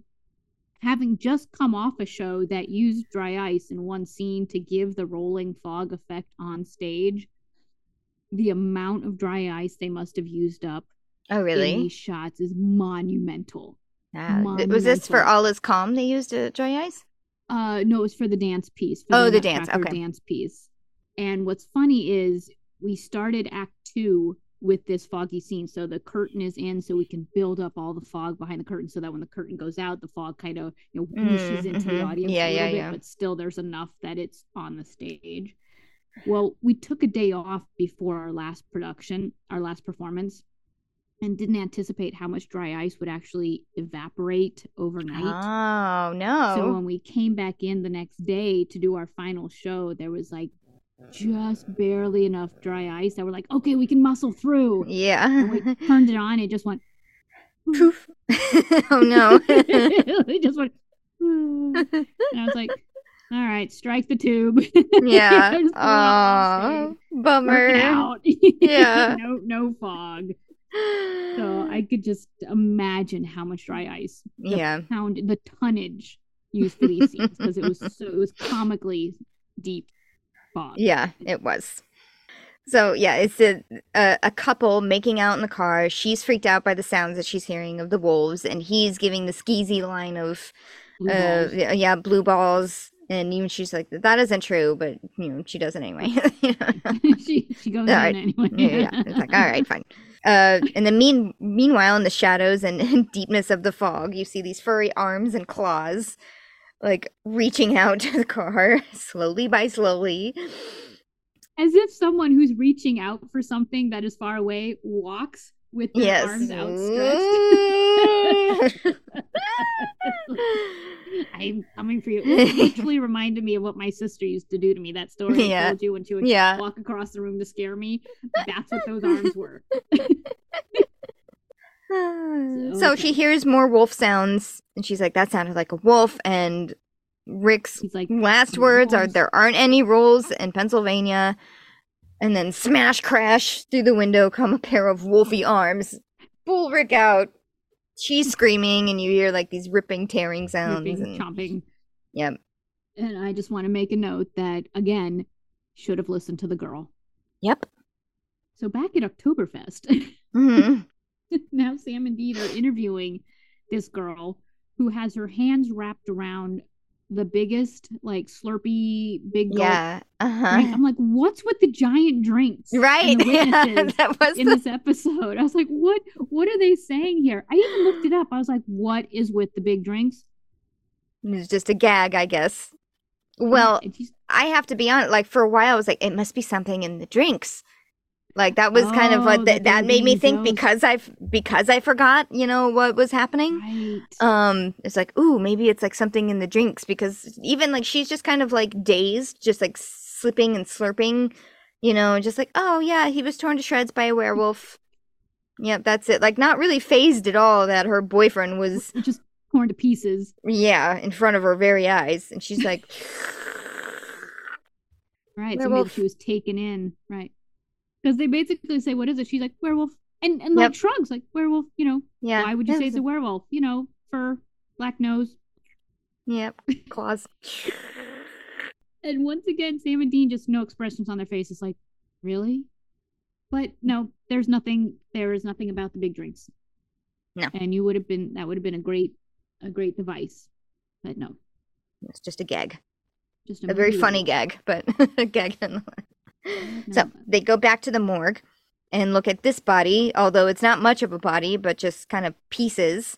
Having just come off a show that used dry ice in one scene to give the rolling fog effect on stage, the amount of dry ice they must have used up oh, in really? these shots is monumental. Ah, th- was this for. All Is Calm they used uh, dry ice? Uh, no, it was for the dance piece. For Oh, the dance, okay. dance piece. And what's funny is we started Act Two with this foggy scene, so the curtain is in, so we can build up all the fog behind the curtain, so that when the curtain goes out, the fog kind of you know whooshes into the Mhm. audience Yeah, a little yeah, bit, yeah. but still there's enough that it's on the stage. Well, we took a day off before our last production, our last performance, and didn't anticipate how much dry ice would actually evaporate overnight. Oh, no. So when we came back in the next day to do our final show, there was like just barely enough dry ice that we're like, okay, we can muscle through. And yeah. we turned it on, it just went. Poof. oh, no. it just went. and I was like, all right, strike the tube. yeah. Oh, bummer. Yeah. no, no fog. So I could just imagine how much dry ice the Yeah. pound the tonnage used for these scenes because it was so it was comically deep fog. Yeah, it was. So yeah, it's a, a a couple making out in the car. She's freaked out by the sounds that she's hearing of the wolves, and he's giving the skeezy line of, Blue uh, balls. yeah, blue balls. And even she's like, that isn't true, but you know, she does it anyway. You know? she she goes All in anyway. yeah, yeah. It's like, all right, fine. Uh, and then mean, meanwhile, in the shadows and deepness of the fog, you see these furry arms and claws, like reaching out to the car, slowly by slowly. As if someone who's reaching out for something that is far away walks with their Yes. arms outstretched. Mm. I'm coming for you. It literally reminded me of what my sister used to do to me. That story Yeah. I told you when she would yeah. walk across the room to scare me. That's what those arms were. So okay. she hears more wolf sounds, and she's like, "That sounded like a wolf." And Rick's He's like, last "No words are, "There aren't any rules in Pennsylvania." And then smash crash through the window come a pair of wolfy arms, pull Rick out. She's screaming, and you hear like these ripping, tearing sounds. ripping, and, chomping. Yep. And I just want to make a note that again, should have listened to the girl. Yep. So back at Oktoberfest, hmm now Sam and Dean are interviewing this girl who has her hands wrapped around the biggest, like Slurpee big gulp Yeah. Uh drink. huh. I'm like, what's with the giant drinks? Right. Yeah. That was in the this episode. I was like, what what are they saying here? I even looked it up. I was like, what is with the big drinks? it's just a gag, I guess. Well, And she's- I have to be honest. Like for a while, I was like, it must be something in the drinks. Like that was kind of Oh, what that th- that made me think because I because I forgot, you know, what was happening. right. Um, it's like, ooh, maybe it's like something in the drinks because even like she's just kind of like dazed, just like slipping and slurping, you know, just like, oh yeah, he was torn to shreds by a werewolf. Yep, that's it. Like not really phased at all that her boyfriend was just torn to pieces. yeah in front of her very eyes, and she's like. Right. So maybe Werewolf. she was taken in. Right. Because they basically say, what is it? She's like, werewolf. And and Yep. like shrugs, like werewolf, you know, Yeah. why would you say it's a werewolf? You know, fur, black nose. Yep. Claws. And once again, Sam and Dean just no expressions on their faces, like, really? But no, there's nothing there is nothing about the big drinks. No. And you would have been that would have been a great a great device. But no, It's just a gag. just A very funny gag, but a gag nonetheless. So they go back to the morgue and look at this body, although it's not much of a body, but just kind of pieces.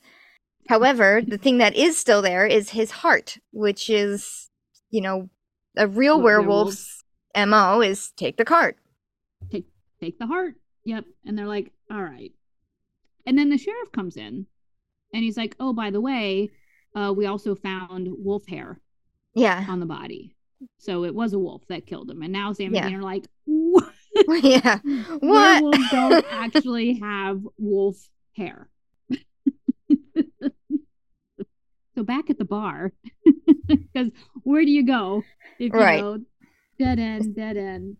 However, the thing that is still there is his heart, which is, you know, a real werewolf's MO is take the cart. take the heart. Yep. And they're like, all right. And then the sheriff comes in and he's like, oh, by the way, uh, we also found wolf hair Yeah. on the body. So it was a wolf that killed him. And now Sam Yeah. and Dean are like, what? yeah. What? Werewolves don't actually have wolf hair. so back at the bar, because where do you go if you Right. go dead end, dead end?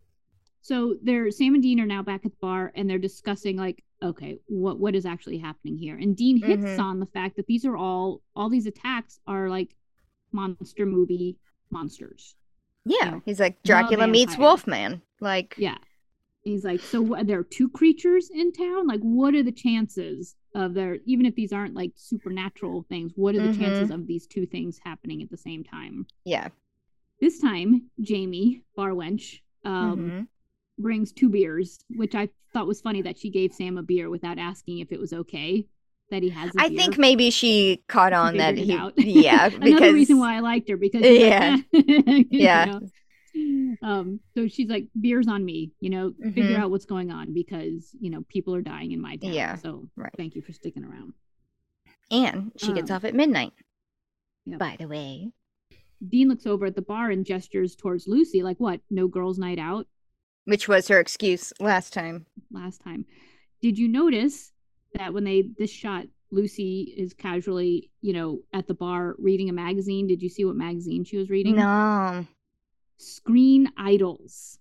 So they're Sam and Dean are now back at the bar and they're discussing like, okay, what what is actually happening here? And Dean hits Mhm. on the fact that these are all all these attacks are like monster movie monsters. Yeah. He's like Dracula meets. Wolfman. Like, Yeah. He's like, so what, there are two creatures in town? Like, what are the chances of there, even if these aren't like supernatural things, what are the Mm-hmm. chances of these two things happening at the same time? yeah. This time, Jamie, bar wench, um, Mhm. brings two beers, which I thought was funny that she gave Sam a beer without asking if it was okay that he has I beer. think maybe she caught on that he, yeah, Another because reason why I liked her because Yeah. like, Yeah. know. Um, so she's like, beers on me, you know, figure Mhm. out what's going on because you know people are dying in my town. Yeah, So right. thank you for sticking around. and she gets Um, off at midnight. yep. By the way, Dean looks over at the bar and gestures towards Lucy, like, "What? No girls' night out?" which was her excuse last time. Last time, did you notice that when they this shot, Lucy is casually, you know, at the bar reading a magazine? Did you see what magazine she was reading? No. Screen Idols.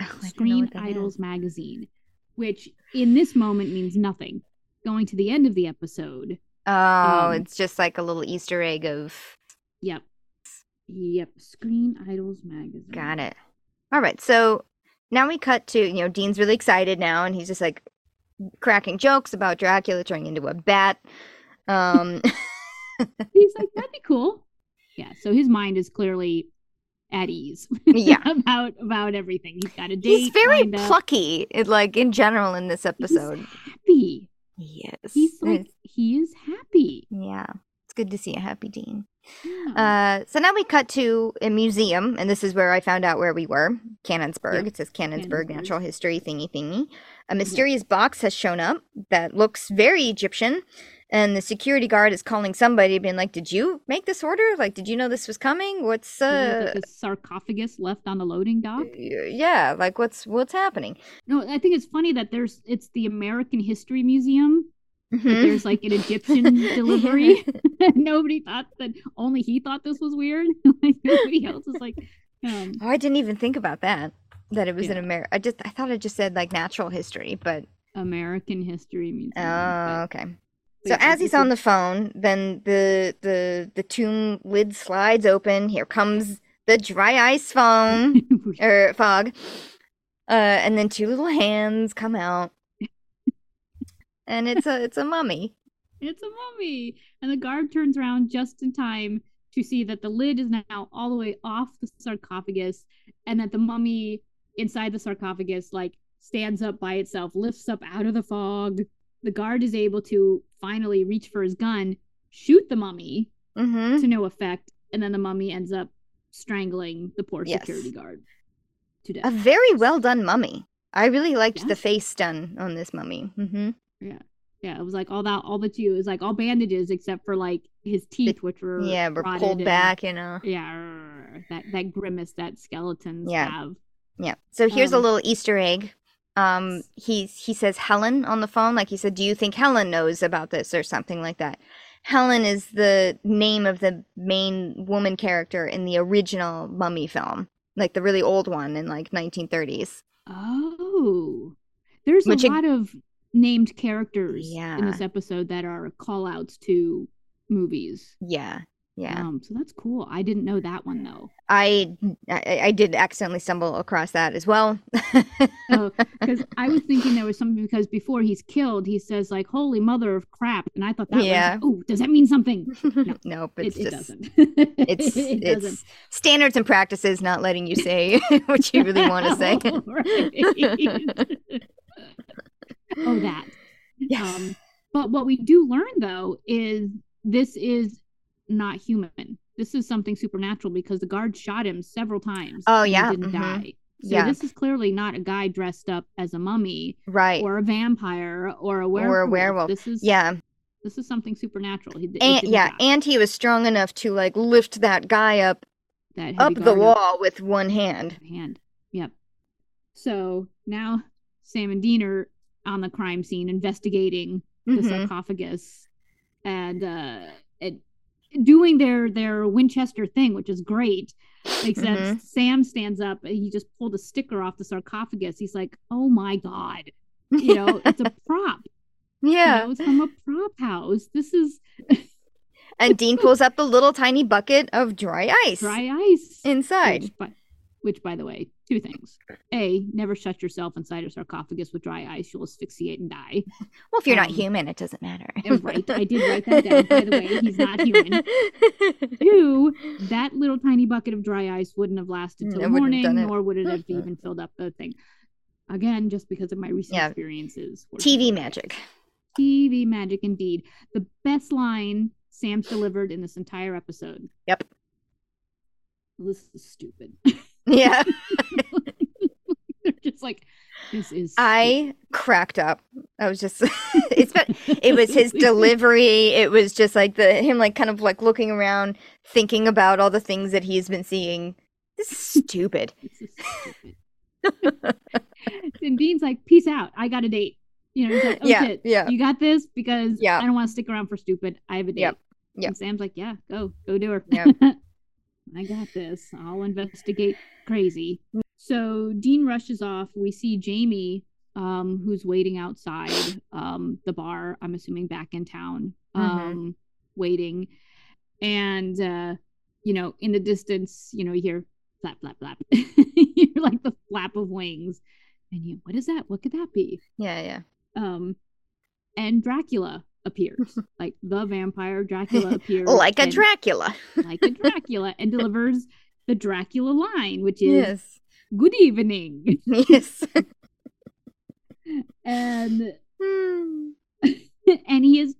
Oh, I don't know Screen that is. Idols magazine, which in this moment means nothing. Going to the end of the episode, Oh, Um, it's just like a little Easter egg of yep, yep, Screen Idols magazine. got it. All right, so now we cut to you know Dean's really excited now, and he's just like cracking jokes about Dracula turning into a bat. Um, He's like, that'd be cool. Yeah, so his mind is clearly at ease. Yeah. about about everything. He's got a date. he's very up. plucky, like in general in this He's episode. happy. Yes, He's like he is happy. yeah, it's good to see a happy Dean. Yeah. Uh, so now we cut to a museum, and this is where I found out where we were. Canonsburg. Yeah. It says Canonsburg Canonsburg. Natural History thingy thingy. A mysterious box has shown up that looks very Egyptian, and the security guard is calling somebody, being like, "Did you make this order? Like, did you know this was coming? What's uh?" like a sarcophagus left on the loading dock. Yeah, like what's what's happening? No, I think it's funny that there's it's the American History Museum, Mhm. there's like an Egyptian delivery. Nobody thought that only he thought this was weird. like everybody else is like, um, Oh, I didn't even think about that. That it was Yeah. America. I just I thought it just said like natural history, but American History Museum. oh, okay. So as he's on the phone, then the the the tomb lid slides open. Here comes the dry ice foam or fog, uh, and then two little hands come out, and it's a it's a mummy. it's a mummy, and the guard turns around just in time to see that the lid is now all the way off the sarcophagus, and that the mummy inside the sarcophagus like stands up by itself, lifts up out of the fog. The guard is able to finally reach for his gun, shoot the mummy Mm-hmm. to no effect, and then the mummy ends up strangling the poor Yes. security guard to death. A very well done mummy. I really liked Yeah. the face done on this mummy. Mm-hmm. Yeah, Yeah, it was like all that, all that you, it was like all bandages except for like his teeth, which were Yeah, we're pulled and- back, you know. Yeah, that that grimace that skeletons Yeah. have. Yeah. So here's a Um, little Easter egg. Um, he he says Helen on the phone, like he said, "Do you think Helen knows about this or something like that?" Helen is the name of the main woman character in the original Mummy film, like the really old one in like 1930s. Oh, there's a lot of named characters in this episode that are call outs to movies. Yeah, yeah. Um, so that's cool. I didn't know that one though. I, I I did accidentally stumble across that as well. Oh, because I was thinking there was something because before he's killed, he says like "Holy mother of crap," and I thought that Yeah. was oh, does that mean something? No, nope, it's it, it doesn't. it's it it's doesn't. standards and practices not letting you say what you really want to say. Oh, that. Yes. Um, but what we do learn though is this is not human. This is something supernatural because the guard shot him several times. Oh, and he yeah, didn't mhm. die. So Yeah. this is clearly not a guy dressed up as a mummy right. or a vampire or a werewolf. werewolf. This is yeah. This is something supernatural. He, it And yeah, die. and he was strong enough to like lift that guy up that up the wall with one hand. hand. Yep. So now Sam and Dean are on the crime scene investigating the Mhm. sarcophagus and uh and doing their their Winchester thing, which is great. Except Mhm. Sam stands up and he just pulled a sticker off the sarcophagus. He's like, "Oh my god!" You know, it's a prop. yeah. You know, it's from a prop house. This is And Dean pulls up the little tiny bucket of dry ice dry ice inside. Which by, which, by the way, two things: a, never shut yourself inside a sarcophagus with dry ice; you'll asphyxiate and die. Well, if you're not um, human, it doesn't matter. Right. I did write that down, by the way. He's not human. Two, that little tiny bucket of dry ice wouldn't have lasted till It morning, nor would it have even filled up the thing. Again, just because of my recent Yeah. experiences. TV magic. TV magic, indeed. The best line Sam's delivered in this entire episode. Yep. This is stupid. Yeah. They're just like, this is. I cracked up. I was just it's been it was his delivery. It was just like the him like kind of like looking around, thinking about all the things that he's been seeing. This is stupid. This is stupid. and Dean's like, peace out. I got a date. You know, he's like, oh Yeah, shit, yeah. you got this because Yeah. I don't want to stick around for stupid. I have a date. Yep, yep. And Sam's like, yeah, go, go do her. Yep. I got this. I'll investigate crazy. So Dean rushes off. We see Jamie, um, who's waiting outside um, the bar. I'm assuming back in town, Mhm. um, waiting. And uh, you know, in the distance, you know, you hear flap, flap, flap. You're like the flap of wings, and you, what is that? What could that be? Yeah, yeah. Um, and Dracula appears, like the vampire Dracula appears, Like a and- Dracula. like a Dracula, and delivers the Dracula line, which is Yes. "Good evening," Yes. and Hmm. and he is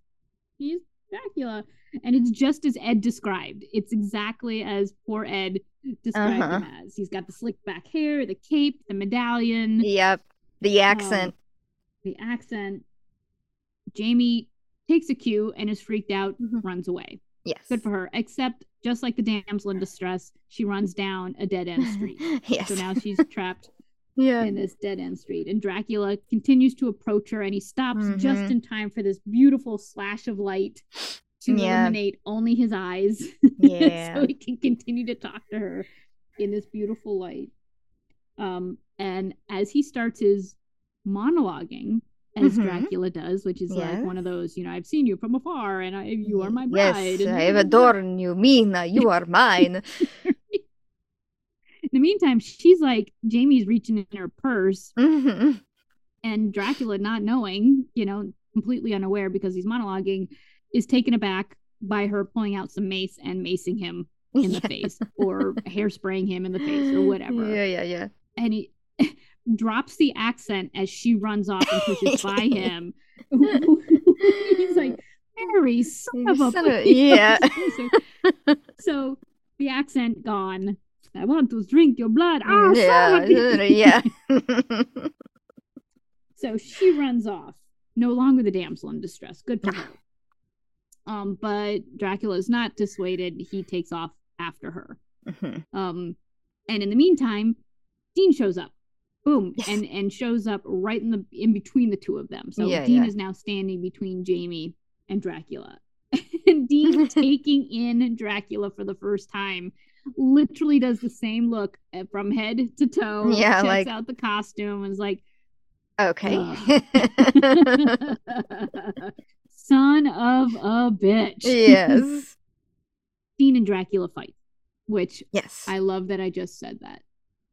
he's Dracula, and it's just as Ed described. It's exactly as poor Ed described Uh-huh. him as. He's got the slick back hair, the cape, the medallion, Yep. The accent. the accent. Jamie takes a cue and is freaked out, Mhm. runs away. yes. Good for her. Except, just like the damsel in distress, she runs down a dead end street. yes. So now she's trapped yeah. in this dead end street. And Dracula continues to approach her and he stops just Mhm. in time for this beautiful slash of light to Yeah. illuminate only his eyes. Yeah. so he can continue to talk to her in this beautiful light. Um, and as he starts his monologuing, as Mhm. Dracula does, which is like one of those, you know, I've seen you from afar and I, you are my bride. Yes, bride. I and have adorned you, Mina. You are mine. In the meantime, she's like, Jamie's reaching in her purse Mhm. and Dracula, not knowing, you know, completely unaware because he's monologuing, is taken aback by her pulling out some mace and macing him in the face or hairspraying him in the face or whatever. Yeah, yeah, yeah. And he drops the accent as she runs off and pushes by him. he's like, Harry, son of a Son of- yeah. so, so the accent gone. I want to drink your blood. Ah, yeah, son of a bitch. yeah. So she runs off, no longer the damsel in distress. Good for her. Um, but Dracula is not dissuaded. He takes off after her. Mhm. Um, and in the meantime, Dean shows up. Boom, Yes. and and shows up right in the in between the two of them. So Yeah, Dean yeah. is now standing between Jamie and Dracula. and Dean taking in Dracula for the first time literally does the same look uh, from head to toe. Yeah, checks like- out the costume and is like, Okay. son of a bitch. yes. Dean and Dracula fight, which Yes. I love that I just said that.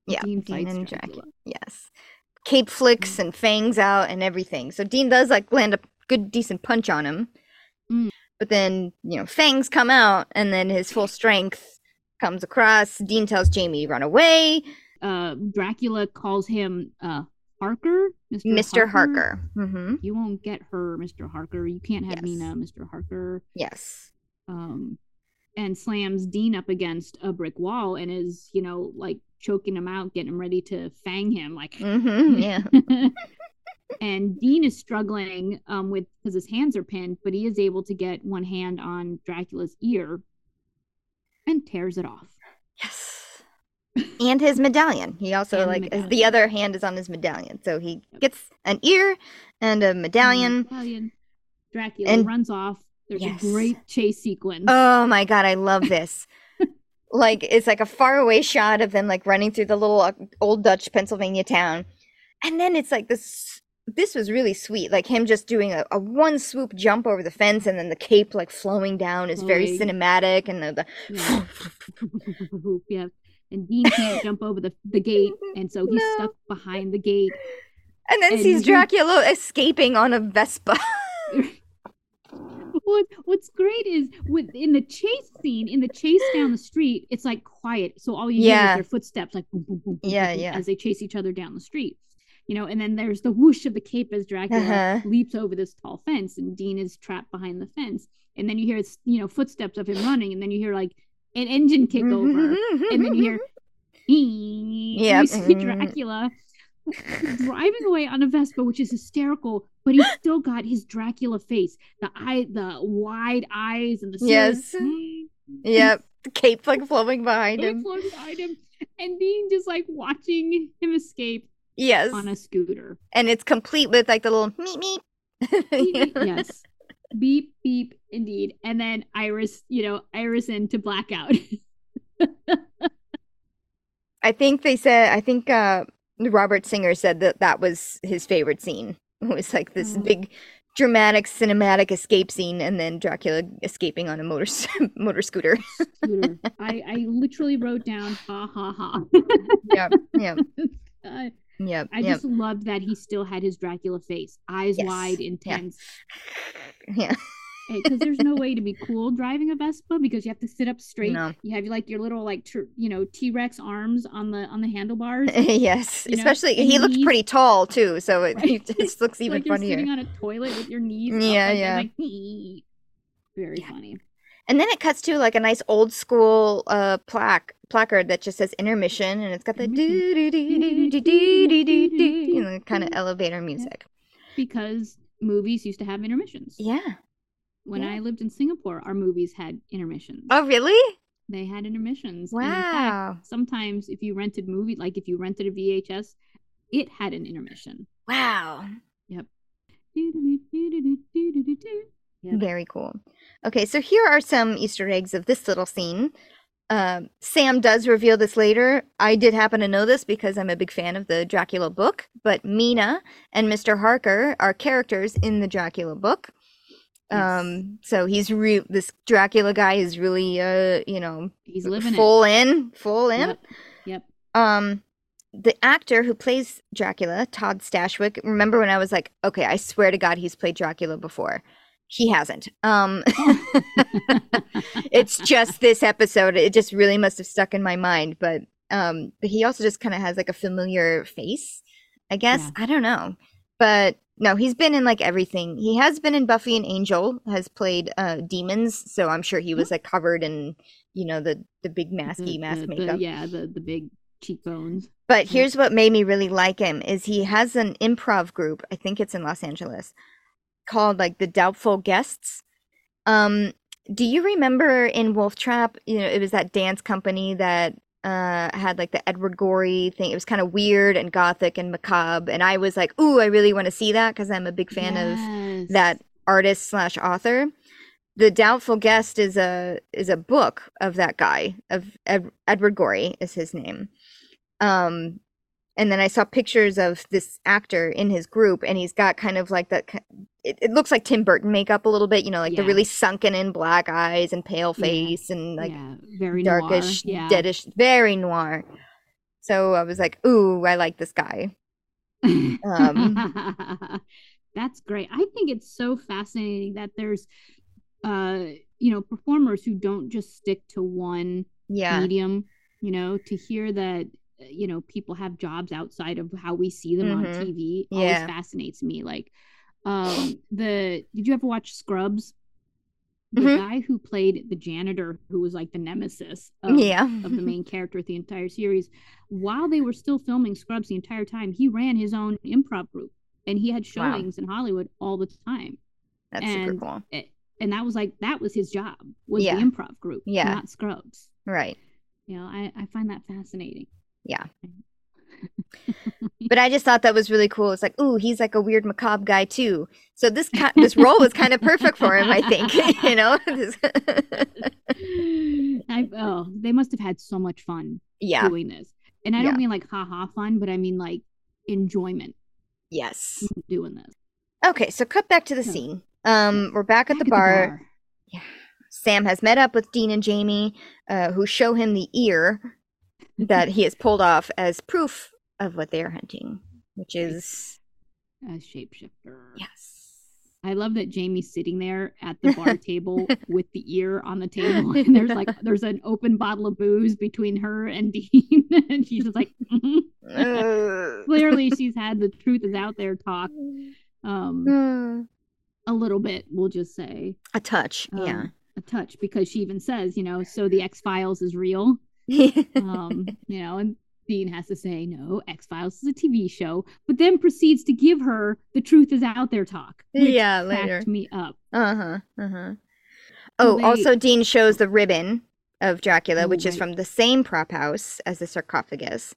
Yeah. Dean Dean and Dracula. Dracula. Yes. cape flicks and fangs out and everything. So Dean does like land a good decent punch on him. Mm. But then, you know, fangs come out and then his full strength comes across. Dean tells Jamie to run away. Uh, Dracula calls him uh, Harker, Mr. Mr. Harker. hmm You won't get her, Mr. Harker. You can't have Yes. Mina, Mr. Harker. Yes. Um, and slams Dean up against a brick wall and is, you know, like choking him out, getting him ready to fang him. Like, hmm Yeah. and Dean is struggling um, with because his hands are pinned, but he is able to get one hand on Dracula's ear and tears it off. Yes. And his medallion. He also And like the other hand is on his medallion. So he gets an ear and a medallion. Medallion. Dracula And- runs off. There's Yes. a great chase sequence. Oh my god, I love this. Like it's like a faraway shot of them like running through the little uh, old Dutch Pennsylvania town. And then it's like this this was really sweet. Like him just doing a, a one swoop jump over the fence and then the cape like flowing down is very Flowing. cinematic and the, the Yeah. yeah. And Dean can't jump over the, the gate, and so he's No. stuck behind the gate. and then And sees he- Dracula escaping on a Vespa. What what's great is with in the chase scene, in the chase down the street, it's like quiet. So all you hear is their footsteps, like boom, boom, boom, Yeah, boom, yeah. as they chase each other down the street. You know, and then there's the whoosh of the cape as Dracula Uh-huh. leaps over this tall fence, and Dean is trapped behind the fence. And then you hear, it's you know, footsteps of him running, and then you hear like an engine kick over, and then you hear, yeah, you see Mm. Dracula driving away on a Vespa, which is hysterical, but he's still got his Dracula face, the eye, the wide eyes, and the Yes. Yep. The cape like flowing behind him. behind him, and being just like watching him escape Yes. on a scooter. And it's complete with like the little meep meep. yes, beep beep, indeed. And then Iris, you know, Iris into blackout. I think they said I think uh Robert Singer said that that was his favorite scene. It was like this Oh. big dramatic cinematic escape scene and then Dracula escaping on a motor motor scooter. scooter. I I literally wrote down ha ha ha. yep. Yep. Uh, Yep. I yep. just loved that he still had his Dracula face, eyes Yes. wide, Yeah. intense. Yeah. Because there's no way to be cool driving a Vespa because you have to sit up straight. No. You have like your little like tr- you know T Rex arms on the on the handlebars. yes. You know, Especially and he looked pretty tall too, so it, Right. it just looks even like you're sitting on a toilet with your knees. Yeah, like, and, yeah. like, very Yeah. funny. And then it cuts to like a nice old school uh plaque placard that just says intermission and it's got the do do do do do do do do do you know kind of elevator music. Because movies used to have intermissions. Yeah. When yeah. I lived in Singapore, our movies had intermissions. Oh really? They had intermissions. And in fact, Wow. sometimes if you rented movie, like if you rented a VHS, it had an intermission. Wow. Yep. Yep. Very cool. Okay, so here are some Easter eggs of this little scene. Um, Sam does reveal this later. I did happen to know this because I'm a big fan of the Dracula book, but Mina and Mr. Harker are characters in the Dracula book. Yes. Um, so he's real. This Dracula guy is really, uh, you know, He's living full in, full in. Yep. Yep. Um, the actor who plays Dracula, Todd Stashwick. Remember when I was like, okay, I swear to God, he's played Dracula before. He hasn't. Um, it's just this episode. It just really must have stuck in my mind. But um, but he also just kind of has like a familiar face. I guess Yeah. I don't know, but no, he's been in like everything. He has been in Buffy and Angel. Has played uh demons, so I'm sure he was like covered in you know the the big masky The- mask the- the- makeup. yeah, the the big cheekbones. But here's what made me really like him is he has an improv group. I think it's in Los Angeles called like the Doubtful Guests. Um do you remember in Wolf Trap, you know, it was that dance company that uh had like the Edward Gorey thing. It was kind of weird and gothic and macabre and I was like, "Ooh, I really want to see that because I'm a big fan of that artist slash author. The Doubtful Guest is a is a book of that guy of Ed, Edward Gorey is his name. Um, and then I saw pictures of this actor in his group, and he's got kind of like that. It, it looks like Tim Burton makeup a little bit, you know, like the really sunken in black eyes and pale Yeah. face and like yeah, very darkish, Yeah. deadish, very noir. So I was like, "Ooh, I like this guy." Um, That's great. I think it's so fascinating that there's, uh, you know, performers who don't just stick to one yeah. medium. You know, to hear that, you know, people have jobs outside of how we see them on Mhm. TV Yeah. always fascinates me. Like, um, the did you ever watch Scrubs? The Mhm. guy who played the janitor, who was like the nemesis of, Yeah. of the main character the entire series, while they were still filming Scrubs the entire time, he ran his own improv group and he had Wow. showings in Hollywood all the time. That's super and- cool. And that was like that was his job was Yeah. the improv group, Yeah. not Scrubs. Right. You know, I, I find that fascinating. Yeah. But I just thought that was really cool. It's like, ooh, he's like a weird macabre guy too. So this ki- this role was kind of perfect for him, I think. you know. I, oh, they must have had so much fun yeah. doing this. And I don't Yeah. mean like haha fun, but I mean like enjoyment Yes. doing this. Okay, so cut back to the scene. Um, we're back at Back the bar. Yeah, Sam has met up with Dean and Jamie, uh, who show him the ear that he has pulled off as proof of what they are hunting, which is A shapeshifter. yes. I love that Jamie's sitting there at the bar table with the ear on the table, and there's like there's an open bottle of booze between her and Dean, and she's just like, "Mhm." Ugh. clearly she's had the truth is out there talk, um, Mm, a little bit, we'll just say, a touch, um, a touch, because she even says, you know, so the X Files is real, yeah. um, you know, and Dean has to say, no, X Files is a TV show, but then proceeds to give her the truth is out there talk, Yeah, later. me up. Uh huh. Uh huh. Oh, also, Dean shows the ribbon of Dracula, Oh, which is from the same prop house as the sarcophagus.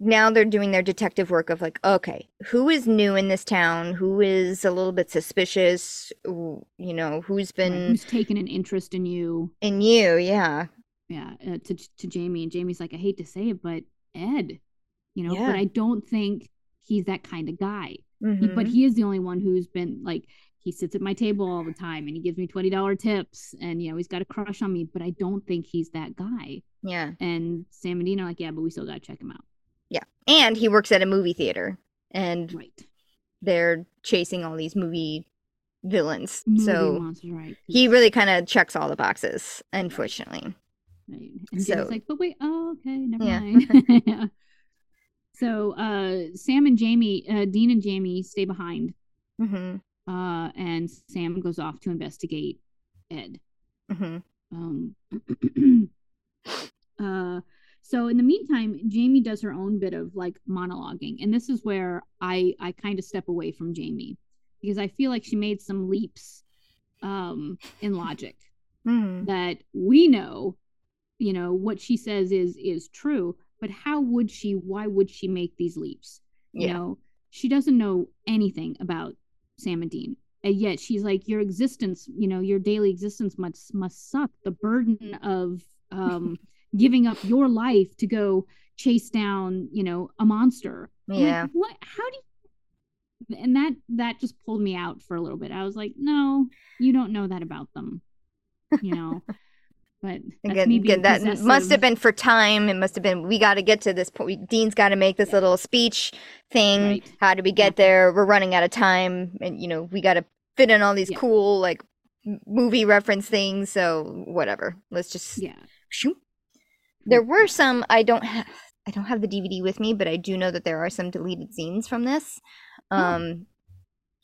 Now they're doing their detective work of like, okay, who is new in this town? Who is a little bit suspicious? Who- You know, who's been who's taken an interest in you in you? Yeah. Yeah uh, to to Jamie and Jamie's like I hate to say it but Ed you know Yeah. but I don't think he's that kind of guy He- Mhm. but he is the only one who's been like he sits at my table all the time and he gives me $20 tips and you know he's got a crush on me but I don't think he's that guy yeah. and Sam and Dean are like yeah but we still got to check him out yeah And he works at a movie theater, and right they're chasing all these movie villains. Movie so monsters right he really kind of checks all the boxes, unfortunately. And So- Jamie's like, but wait, oh, okay, never Yeah. mind. yeah. So uh Sam and Jamie, uh Dean and Jamie stay behind. hmm Uh and Sam goes off to investigate Ed. hmm Um uh so in the meantime, Jamie does her own bit of like monologuing. And this is where I I kind of step away from Jamie because I feel like she made some leaps um in logic hmm that we know you know what she says is is true but how would she why would she make these leaps you Yeah. know? She doesn't know anything about sam and dean and yet she's like your existence you know your daily existence must must suck. The burden of um giving up your life to go chase down you know a monster. I'm like, Yeah. what how do you and that that just pulled me out for a little bit. I was like no you don't know that about them you know but that's Again, me again, being that must have been for time. It must have been. We got to get to this point. Dean's got to make this little speech thing. Right. How do we get Yeah. there? We're running out of time, and you know we got to fit in all these Yeah. cool like movie reference things. So whatever. Let's just yeah shoot. There were some. I don't have. I don't have the DVD with me, but I do know that there are some deleted scenes from this. Oh. Um,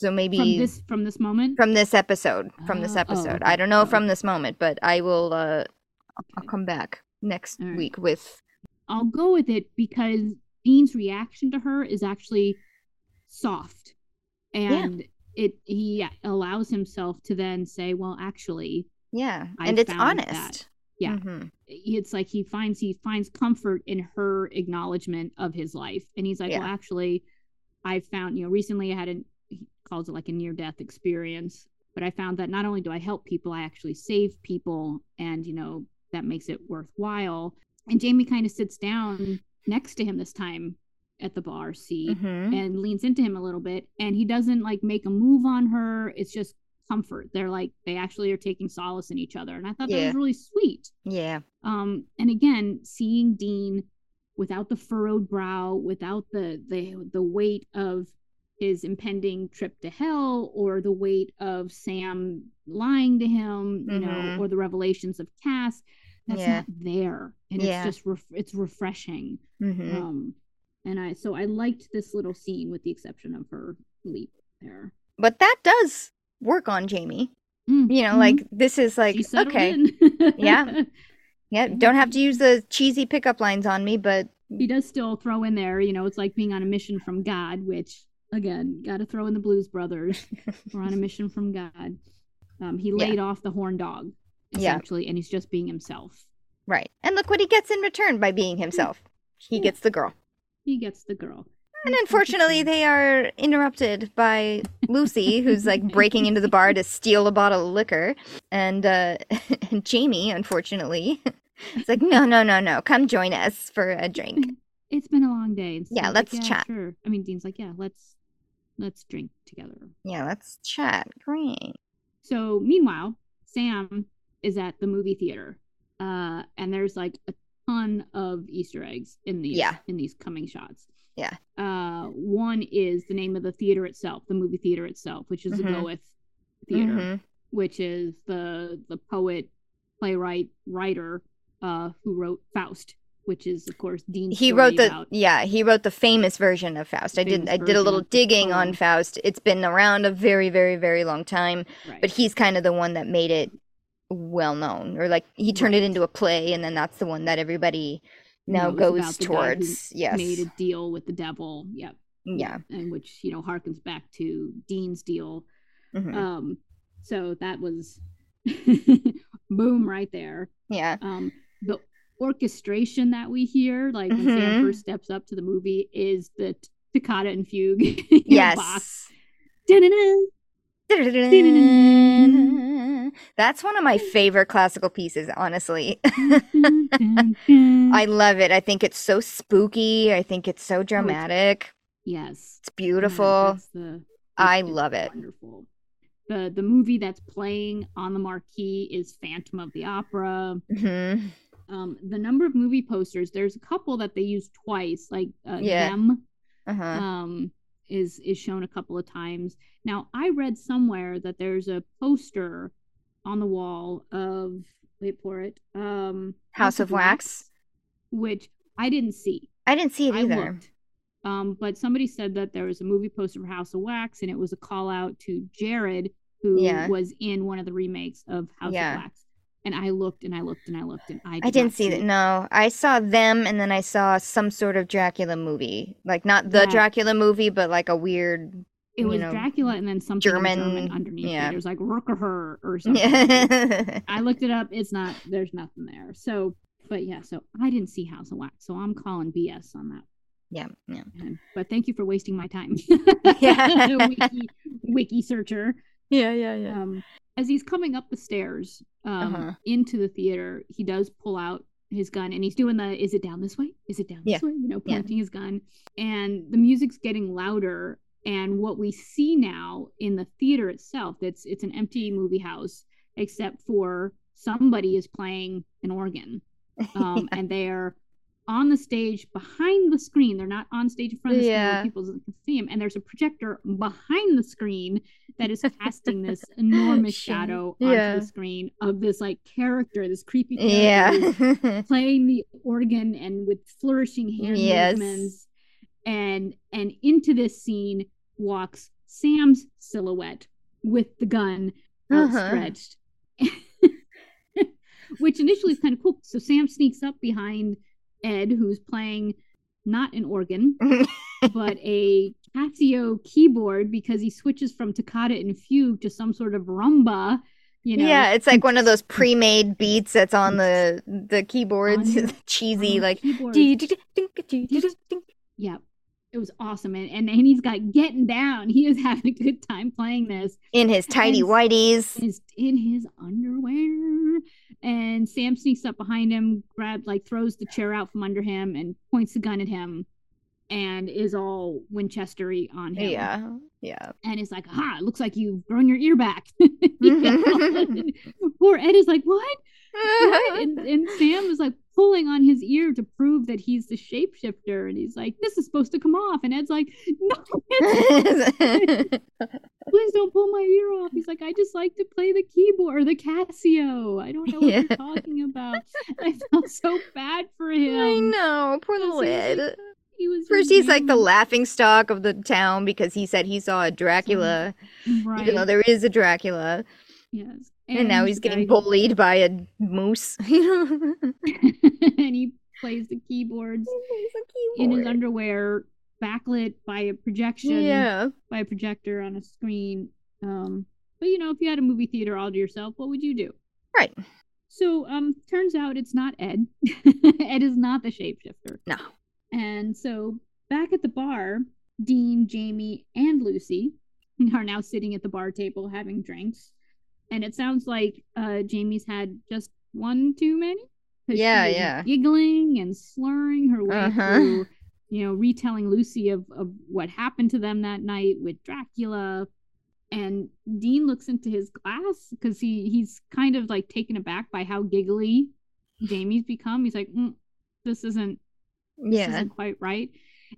so maybe from this from this moment from this episode. From this Ah, oh, episode, okay. I don't know Oh, from this moment, but I will. Uh, I'll come back next right. week with I'll go with it because Dean's reaction to her is actually soft, and it he allows himself to then say, "Well, actually, yeah, I and it's found that. honest. Yeah. Mhm. it's like he finds he finds comfort in her acknowledgement of his life, and he's like, Yeah. "Well, actually, I found you know recently I had a he calls it like a near death experience, but I found that not only do I help people, I actually save people, and you know that makes it worthwhile." And Jamie kind of sits down next to him this time at the bar seat Mhm. and leans into him a little bit and he doesn't like make a move on her. It's just comfort. They're like they actually are taking solace in each other and i thought that was really sweet. Yeah, um and again seeing dean without the furrowed brow, without the the the weight of his impending trip to hell or the weight of Sam lying to him, you know, Mhm. or the revelations of Cass. That's Yeah. not there, and Yeah. it's just ref- it's refreshing. Mhm. Um, and I so I liked this little scene with the exception of her leap there. But that does work on Jamie. Mm, You know, mhm. like this is like okay. Yeah. yeah, don't have to use the cheesy pickup lines on me, but he does still throw in there, you know, it's like being on a mission from God, which again, got to throw in the Blues Brothers. We're on a mission from God. Um, he Yeah. laid off the horn dog, Yeah. and he's just being himself. right. And look what he gets in return by being himself. He Yeah. gets the girl. He gets the girl. And unfortunately, they are interrupted by Lucy, who's like breaking into the bar to steal a bottle of liquor. And uh, and Jamie, unfortunately, is like, no, no, no, no, come join us for a drink. It's been a long day. Yeah, let's like, chat. Sure. I mean, Dean's like, yeah, let's let's drink together. Yeah, let's chat. Great. So meanwhile, Sam is at the movie theater, uh, and there's like a ton of Easter eggs in these Yeah. in these coming shots. Yeah. Uh, one is the name of the theater itself, the movie theater itself, which is Mhm. the Goethe Theater, Mhm. which is the the poet, playwright, writer, uh, who wrote Faust, which is of course Dean. He wrote the about- yeah, he wrote the famous version of Faust. I did I did a little digging on. Faust. It's been around a very very very long time, right. but he's kind of the one that made it well known or like he turned it into a play and then that's the one that everybody now goes about the guy who towards. Yes. made a deal with the devil. Yep. Yeah. and which you know harkens back to Dean's deal. Mhm. Um, so that was boom right there. yeah. Um, the orchestration that we hear, like when Sam Mhm. first steps up to the movie, is the toccata and fugue. Yes. That's one of my favorite classical pieces, honestly. I love it. I think it's so spooky. I think it's so dramatic. yes, It's beautiful. that's the- I it's love it. Wonderful. The the movie that's playing on the marquee is Phantom of the Opera. Mhm. Um the number of movie posters there's a couple that they use twice like uh, Yeah. them Uh-huh. um is is shown a couple of times now i read somewhere that there's a poster on the wall of wait for it um House of Wax. which i didn't see I didn't see it i either. um but somebody said that there was a movie poster for house of wax and it was a call out to jared who Yeah. was in one of the remakes of house Yeah. of wax and i looked and i looked and i looked and i, I did didn't not see it. that. No, I saw them, and then I saw some sort of Dracula movie, like not the Yeah. Dracula movie, but like a weird. It was know, Dracula and then something German, German- underneath yeah. it. It was like Rooker or something. Yeah. I looked it up. It's not. There's nothing there. So, but yeah. So I didn't see House of Wax. So I'm calling BS on that. yeah. Yeah. But thank you for wasting my time. Yeah. wiki, wiki searcher. Yeah. Yeah. Um, as he's coming up the stairs um, Uh-huh. into the theater, he does pull out his gun and he's doing the is it down this way? Is it down Yeah. this way? You know, Yeah. pointing his gun. And the music's getting louder. And what we see now in the theater itself, it's it's an empty movie house, except for somebody is playing an organ. Um, and they're on the stage behind the screen. They're not on stage in front of the screen Yeah. where people can see them. And there's a projector behind the screen that is casting this enormous shadow onto Yeah. the screen of this like character, this creepy character Yeah. playing the organ and with flourishing hand Yes. movements. And and into this scene walks Sam's silhouette with the gun Uh-huh. outstretched. Which initially is kind of cool. So Sam sneaks up behind Ed, who's playing not an organ, but a Casio keyboard because he switches from toccata and fugue to some sort of rumba. You know, yeah, it's like one of those pre-made beats that's on the the keyboards, On cheesy on like. keyboard. Yeah, it was awesome, and, and he's got getting down. He is having a good time playing this. In his tidy whities. In his underwear, and Sam sneaks up behind him, grabs like throws the chair out from under him, and points the gun at him, and is all Winchestery on him. Yeah, yeah. and is like, "Ah, it looks like you've grown your ear back." You? Poor Ed is like, "What?" What? and, and Sam is like, pulling on his ear to prove that he's the shapeshifter. And he's like, This is supposed to come off. And Ed's like, No, please don't pull my ear off. He's like, I just like to play the keyboard or the Casio. I don't know what yeah. you're talking about. I felt so bad for him. I know, poor little Ed. He was First, he's like the laughing stock of the town because he said he saw a Dracula, right. even though there is a Dracula. Yes. And, and now he's getting bullied by a moose. and he plays the keyboards keyboard. in his underwear, backlit by a projection. Yeah. By a projector on a screen. Um, but you know, if you had a movie theater all to yourself, what would you do? Right. So um turns out it's not Ed. Ed is not the shapeshifter. No. And so back at the bar, Dean, Jamie, and Lucy are now sitting at the bar table having drinks and it sounds like uh, Jamie's had just one too many. Yeah, yeah. Giggling and slurring her way uh-huh. through, you know, retelling Lucy of, of what happened to them that night with Dracula. And Dean looks into his glass because he he's kind of like taken aback by how giggly Jamie's become. He's like, mm, "This isn't, this yeah, isn't quite right."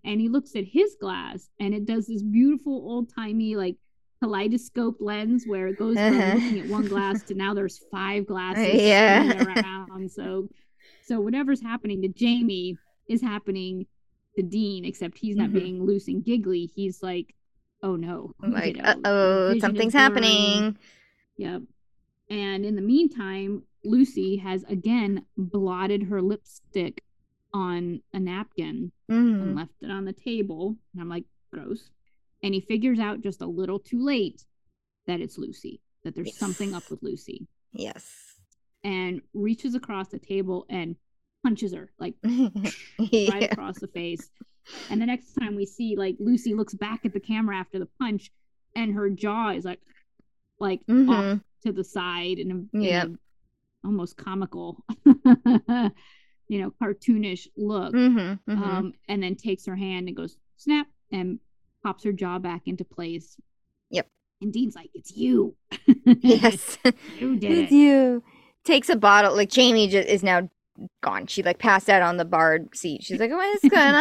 And he looks at his glass, and it does this beautiful old timey like kaleidoscope lens where it goes from uh-huh. looking at one glass to now there's five glasses yeah. around. So so whatever's happening to Jamie is happening to Dean, except he's not mm-hmm. being loose and giggly. He's like, oh no. Like, you know, oh, something's happening. Yep. And in the meantime, Lucy has again blotted her lipstick on a napkin mm-hmm. and left it on the table. And I'm like, gross and he figures out just a little too late that it's Lucy, that there's yes. something up with Lucy. Yes. And reaches across the table and punches her like yeah. right across the face. And the next time we see like Lucy looks back at the camera after the punch and her jaw is like like mm-hmm. off to the side and yeah almost comical you know cartoonish look mm-hmm, mm-hmm. Um, and then takes her hand and goes snap and pops her jaw back into place. Yep. And Dean's like, "It's you." yes, you did it's it. you. Takes a bottle. Like Jamie just is now gone. She like passed out on the bar seat. She's like, "What is going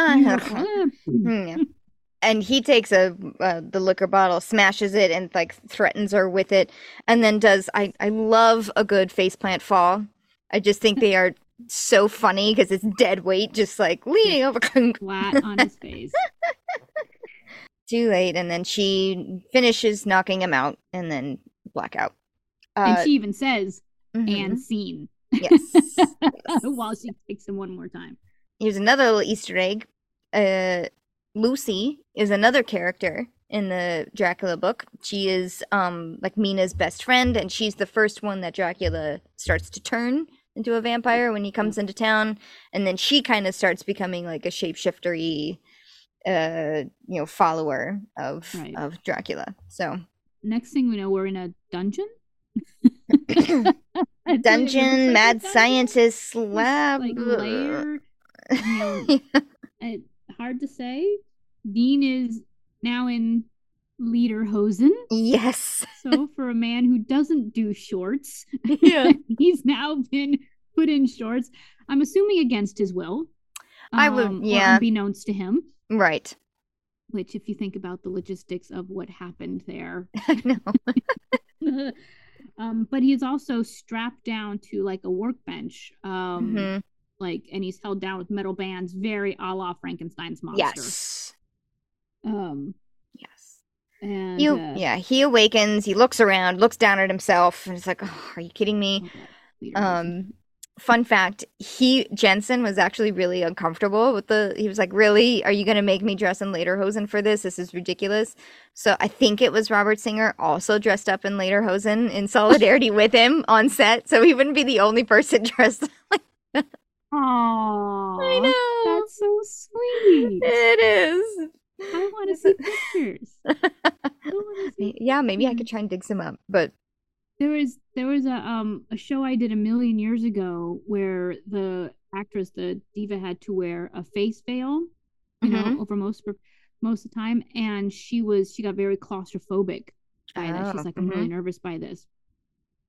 on?" And he takes a uh, the liquor bottle, smashes it, and like threatens her with it, and then does. I I love a good faceplant fall. I just think they are so funny because it's dead weight, just like leaning over, flat on his face too late and then she finishes knocking him out and then blackout. Uh, and she even says mm-hmm. and scene. Yes, yes. while she takes him one more time. Here's another little easter egg. Uh, lucy is another character in the dracula book. She is um like mina's best friend and she's the first one that dracula starts to turn into a vampire when he comes into town and then she kind of starts becoming like a shapeshiftery uh you know follower of right. of Dracula. So next thing we know, we're in a dungeon. dungeon, like mad scientist lab, like layer. You know, yeah. it, hard to say. Dean is now in lederhosen. Yes. so for a man who doesn't do shorts, yeah, he's now been put in shorts. I'm assuming against his will. Um, I would, um, yeah, unbeknownst to him. Right. Which, if you think about the logistics of what happened there, I know. um, but he's also strapped down to like a workbench. Um, mm-hmm. like, and he's held down with metal bands, very a la Frankenstein's monster. Yes. Um. Yes. And he, uh, yeah, he awakens. He looks around, looks down at himself, and it's like, oh, "Are you kidding me?" Okay. Um, fun fact he jensen was actually really uncomfortable with the he was like really are you going to make me dress in lederhosen for this this is ridiculous so i think it was robert singer also dressed up in lederhosen in solidarity with him on set so he wouldn't be the only person dressed like that Aww, I know. That's so sweet. It is. I want to see pictures. See yeah, maybe I could try and dig some up, but there was there was a um a show I did a million years ago where the actress, the diva, had to wear a face veil, you mm-hmm. know, over most of most of the time, and she was she got very claustrophobic by oh, that. She's like, I'm mm-hmm. really nervous by this.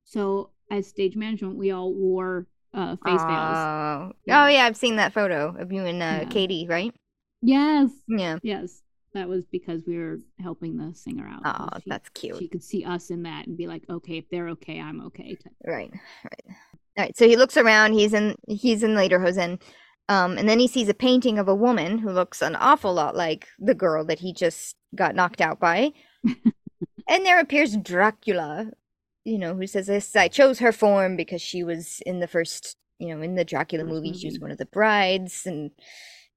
So as stage management, we all wore uh, face veils. Oh, Yeah. oh yeah, I've seen that photo of you and uh, Yeah. Katie, right? Yes, Yeah. yes. That was because we were helping the singer out. Oh, she, that's cute. she could see us in that and be like, okay, if they're okay, I'm okay. Right, right. All right. So he looks around. He's in. He's in Lederhosen, um, and then he sees a painting of a woman who looks an awful lot like the girl that he just got knocked out by. and there appears Dracula, you know, who says, "This I chose her form because she was in the first, you know, in the Dracula movie. She was one of the brides, and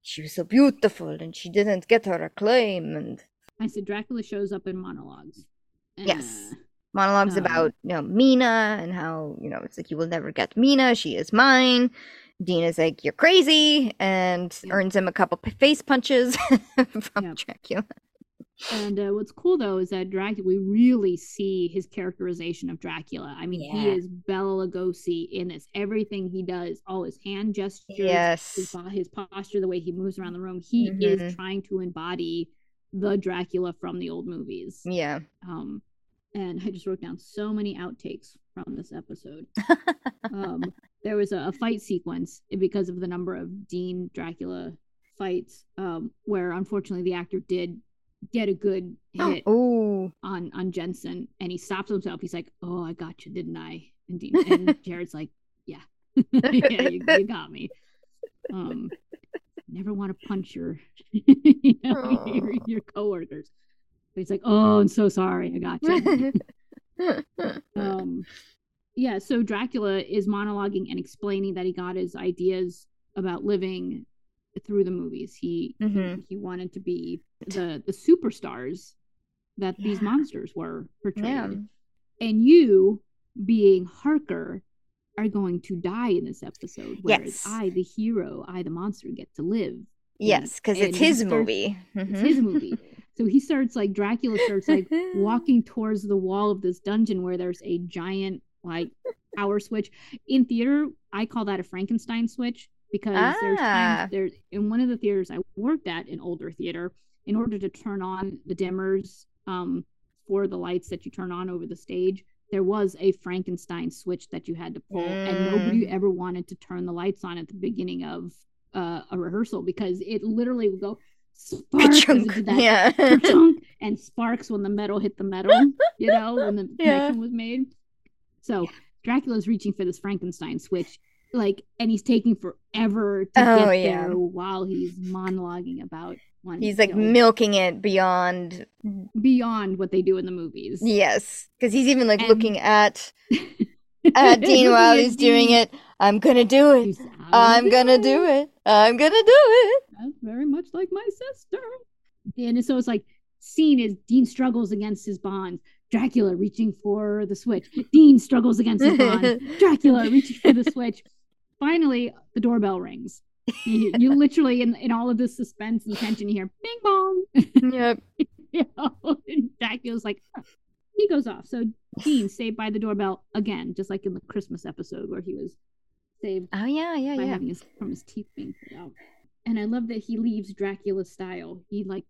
she was so beautiful, and she didn't get her acclaim." And I said Dracula shows up in monologues. Yes. Uh, monologues Um, about you know Mina and how you know it's like you will never get Mina, she is mine. Dean's like you're crazy and Yeah. earns him a couple face punches from Yep. Dracula. And uh, what's cool though is that Dracula, we really see his characterization of Dracula. I mean, he is Bela Lugosi in this. Everything he does, all his hand gestures, his, Yes. po- his posture, the way he moves around the room, he Mhm. is trying to embody the Dracula from the old movies. Yeah. Um, and I just wrote down so many outtakes from this episode. um, there was a, a fight sequence because of the number of Dean Dracula fights, um, where unfortunately the actor did get a good hit Ooh. on on Jensen, and he stops himself. He's like, "Oh, I got you, didn't I?" And, Dean, and Jared's like, "Yeah, yeah, you, you got me." Um, never want to punch your, you know, your, Aw. your coworkers. But he's like, "Oh, I'm so sorry, I got you." um yeah so dracula is monologuing and explaining that he got his ideas about living through the movies he Mhm. he, wanted to be the the superstars that these monsters were portrayed Yeah. and you being harker are going to die in this episode whereas Yes. i the hero i the monster get to live yes, because it's his starts- movie. it's Mhm. his movie so he starts like dracula starts like walking towards the wall of this dungeon where there's a giant like power switch in theater i call that a frankenstein switch because there's Ah. times there in one of the theaters i worked at an older theater in order to turn on the dimmers um for the lights that you turn on over the stage there was a frankenstein switch that you had to pull and nobody Mm. ever wanted to turn the lights on at the beginning of uh, a rehearsal because it literally would go spark 'cause it Ka-chunk. did that Yeah. and sparks when the metal hit the metal, you know, when the Yeah. connection was made. So Dracula's reaching for this Frankenstein switch, like, and he's taking forever to Oh, get yeah. there while he's monologuing about one. He's like milking it beyond. beyond what they do in the movies. Yes, because he's even like And- looking at at Dean while he's doing it. I'm gonna do it. I'm gonna do it. I'm gonna do it. That's very much like my sister. And so it's like scene is Dean struggles against his bonds. Dracula reaching for the switch. Dean struggles against his bonds. Dracula reaching for the switch. Finally, the doorbell rings. You, you literally in in all of this suspense and tension, you hear bing bong. yep. you know, and Dracula's like, "Huh." he goes off. So Dean saved by the doorbell again, just like in the Christmas episode where he was saved Oh yeah, yeah, by yeah. having his from his teeth being pulled out. And I love that he leaves Dracula style. He like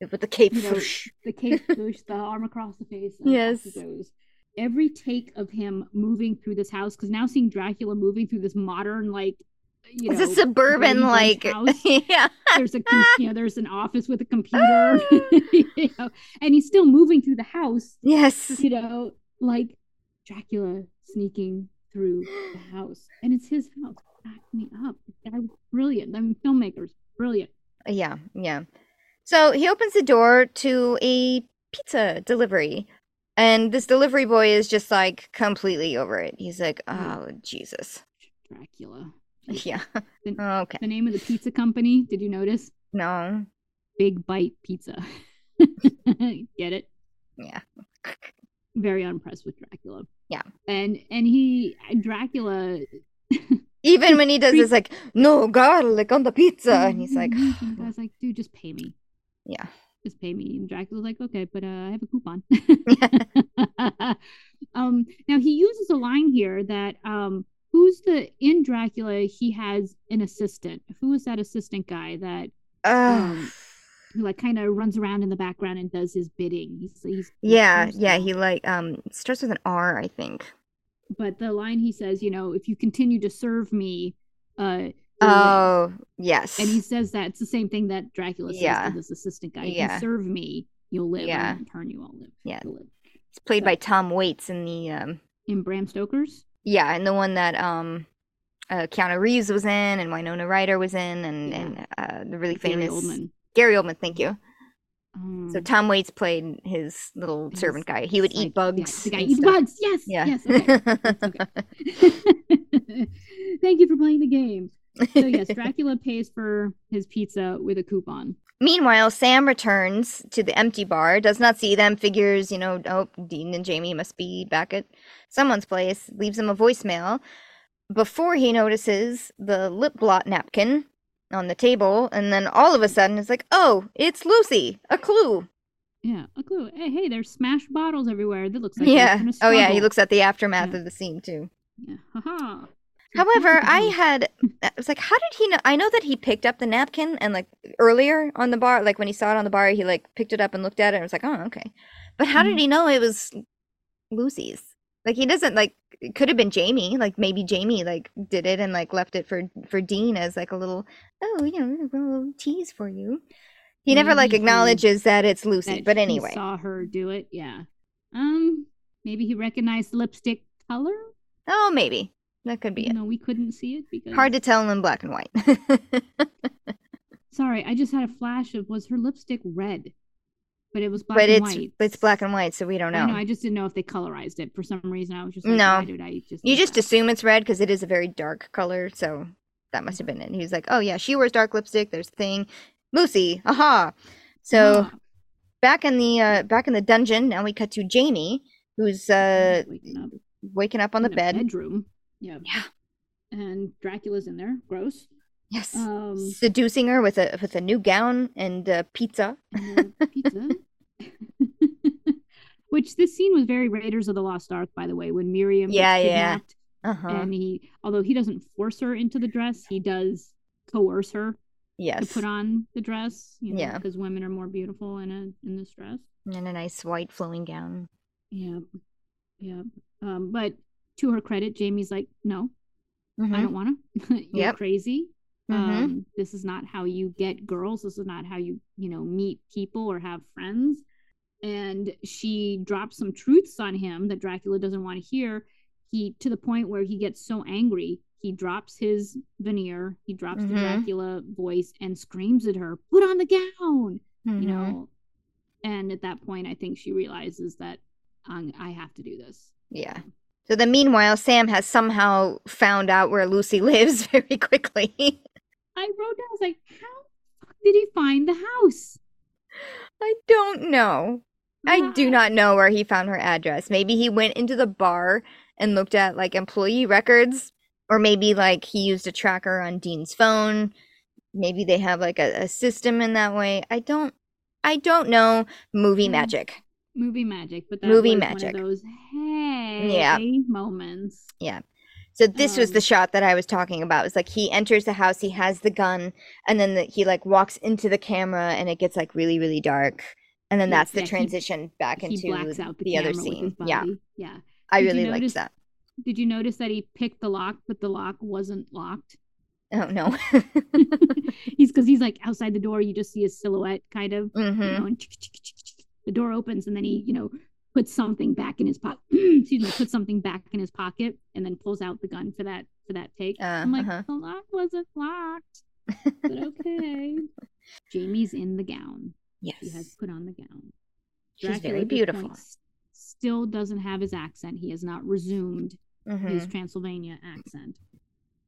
With the cape. you know, the cape push, the arm across the face. and Yes. he goes. Every take of him moving through this house, because now seeing Dracula moving through this modern, like, you It's know, a suburban like. house. yeah. there's a you know there's an office with a computer, you know, and he's still moving through the house, Yes. you know, like Dracula sneaking through the house, and it's his house. Back me up. That was brilliant. I mean, filmmakers, brilliant. Yeah, yeah. So he opens the door to a pizza delivery. And this delivery boy is just like completely over it. He's like, Mm. oh, Jesus. Dracula. Yeah. The- Okay. The name of the pizza company, did you notice? No. Big Bite Pizza. Get it? Yeah. Very unimpressed with Dracula. Yeah. And and he Dracula Even when he does this, like, no garlic on the pizza. And he's like, the guy's like, dude, just pay me. yeah. Just pay me. And Dracula's like, okay, but uh, I have a coupon. um now he uses a line here that um who's the in Dracula he has an assistant. Who is that assistant guy that Um, who like kind of runs around in the background and does his bidding. He's, he's yeah, yeah. He like, um, starts with an R, I think. but the line he says, you know, if you continue to serve me, uh, oh yes, and he says that it's the same thing that Dracula says Yeah. to this assistant guy. If Yeah. you serve me, you'll live. Yeah. Turn, you all live. Yeah. You'll live. it's played by Tom Waits in the um In Bram Stoker's. yeah, and the one that um uh, Keanu Reeves was in and Winona Ryder was in and Yeah. and uh, the really famous Gary Oldman. Gary Oldman, thank you. Um, So Tom Waits played his little his- servant guy. He would like, eat bugs. Yeah, the guy eats stuff. bugs. Yes. Yeah. Yes. Okay. okay. Thank you for playing the game. So yes, Dracula pays for his pizza with a coupon. Meanwhile, Sam returns to the empty bar, does not see them, figures, you know, oh, Dean and Jamie must be back at someone's place, leaves him a voicemail before he notices the lip blot napkin on the table, and then all of a sudden it's like, oh, it's Lucy, a clue. Yeah, a clue. Hey, hey, there's smashed bottles everywhere. That looks like yeah. Oh, yeah. He looks at the aftermath Yeah. of the scene, too. Yeah. Haha. However, I had I was like, how did he know? I know that he picked up the napkin and like earlier on the bar, like when he saw it on the bar, he like picked it up and looked at it and was like, oh, okay. But how did Mhm. he know it was Lucy's? Like he doesn't like it could have been Jamie. Like maybe Jamie like did it and like left it for for Dean as like a little oh you know a little tease for you. He never like Maybe he- acknowledges that it's Lucy. that but he anyway, saw her do it. Yeah. Um, maybe he recognized lipstick color. oh maybe that could be it. know, we couldn't see it because Hard to tell in black and white. Sorry, I just had a flash of was her lipstick red, but it was black but and it's white. it's black and white, so we don't know. I know. I just didn't know if they colorized it for some reason. I was just like, No. did I just? You just that? assume it's red because it is a very dark color, so that must have been it. He was like, "Oh yeah, she wears dark lipstick. There's a thing, Lucy. Aha!" So back in the uh, back in the dungeon, now we cut to Jamie, who's uh, waking up waking up on the bed. bedroom. Yeah. Yeah. And Dracula's in there. Gross. Yes, Um, seducing her with a with a new gown and uh, pizza. and pizza. Which this scene was very Raiders of the Lost Ark, by the way, when Marion Yeah, yeah. Uh huh. and he, although he doesn't force her into the dress, he does coerce her Yes, to put on the dress. You know, Yeah. because women are more beautiful in a in this dress. and a nice white flowing gown. Yeah, yeah. Um, but to her credit, Jamie's like, no, I Mhm. don't want to. You're Yep. crazy. Mhm. Um, this is not how you get girls. This is not how you, you know, meet people or have friends. And she drops some truths on him that Dracula doesn't want to hear. He to the point where he gets so angry, he drops his veneer, he drops the Mhm. Dracula voice and screams at her, "Put on the gown!" You know. And at that point, I think she realizes that um, I have to do this. Yeah. So then, meanwhile, Sam has somehow found out where Lucy lives very quickly. I wrote down, I was like, how did he find the house? I don't know. I do not know where he found her address. Maybe he went into the bar and looked at like employee records, or maybe like he used a tracker on Dean's phone. Maybe they have like a, a system in that way. I don't. I don't know. Movie Mm. magic. Movie magic, but that Movie was magic. one of those hey Yeah. moments. Yeah. So this was the Um, shot that I was talking about. It's like he enters the house, he has the gun, and then the, he like walks into the camera, and it gets like really, really dark, and then Yeah, that's the yeah, he- transition back he into the, the other scene. Yeah, yeah. I Did you really liked notice- that. Did you notice that he picked the lock, but the lock wasn't locked? Oh no. he's because he's like outside the door. You just see his silhouette, kind of. You hmm know, and the door opens, and then he, you know, puts something back in his pocket. excuse me, puts something back in his pocket, and then pulls out the gun for that for that take. Uh, I'm like, uh-huh. the lock wasn't locked, but okay. Jamie's in the gown. Yes. He has put on the gown. She's Dracula very beautiful. point Still doesn't have his accent. He has not resumed hmm his Transylvania accent.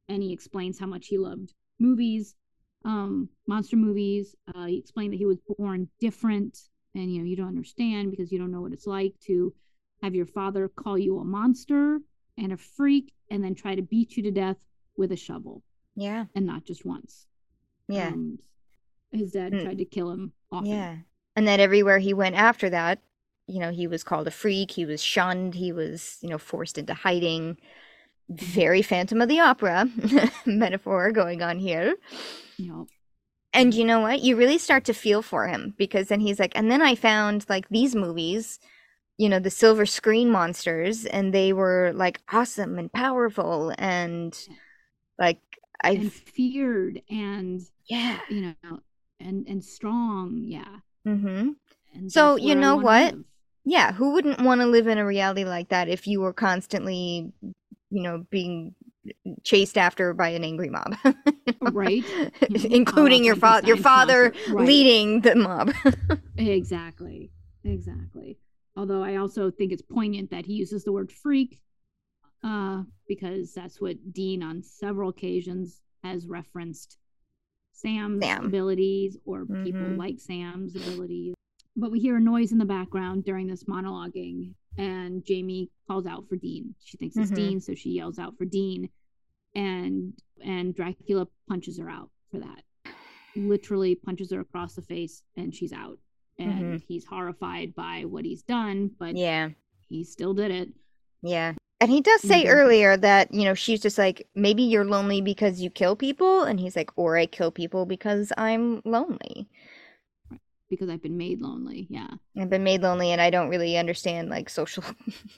And he explains how much he loved movies, um, monster movies. Uh, he explained that he was born different, and you know you don't understand because you don't know what it's like to have your father call you a monster and a freak, and then try to beat you to death with a shovel, Yeah. and not just once. Yeah. Um, his dad Mm. tried to kill him often. Yeah. And then everywhere he went after that, you know, he was called a freak, he was shunned, he was, you know, forced into hiding. Very Phantom of the Opera metaphor going on here. You know, And you know what? You really start to feel for him because then he's like, and then I found like these movies you know, the silver screen monsters, and they were like awesome and powerful and like I and feared and yeah. you know and and strong yeah Mm-hmm. and So, you know what? Yeah, who wouldn't want to live in a reality like that if you were constantly, you know, being chased after by an angry mob? right know, Including your father, your father. Right. leading the mob. exactly exactly although i also think it's poignant that he uses the word freak uh because that's what dean on several occasions has referenced sam's Sam. abilities or people Mhm. like sam's abilities but we hear a noise in the background during this monologuing and jamie calls out for dean she thinks it's Mhm. dean so she yells out for dean and and dracula punches her out for that literally punches her across the face and she's out and he's horrified by what he's done but yeah, he still did it yeah. And he does say Mhm. earlier that, you know, she's just like, maybe you're lonely because you kill people. And he's like, or I kill people because I'm lonely. Because i've been made lonely yeah I've been made lonely and I don't really understand like social,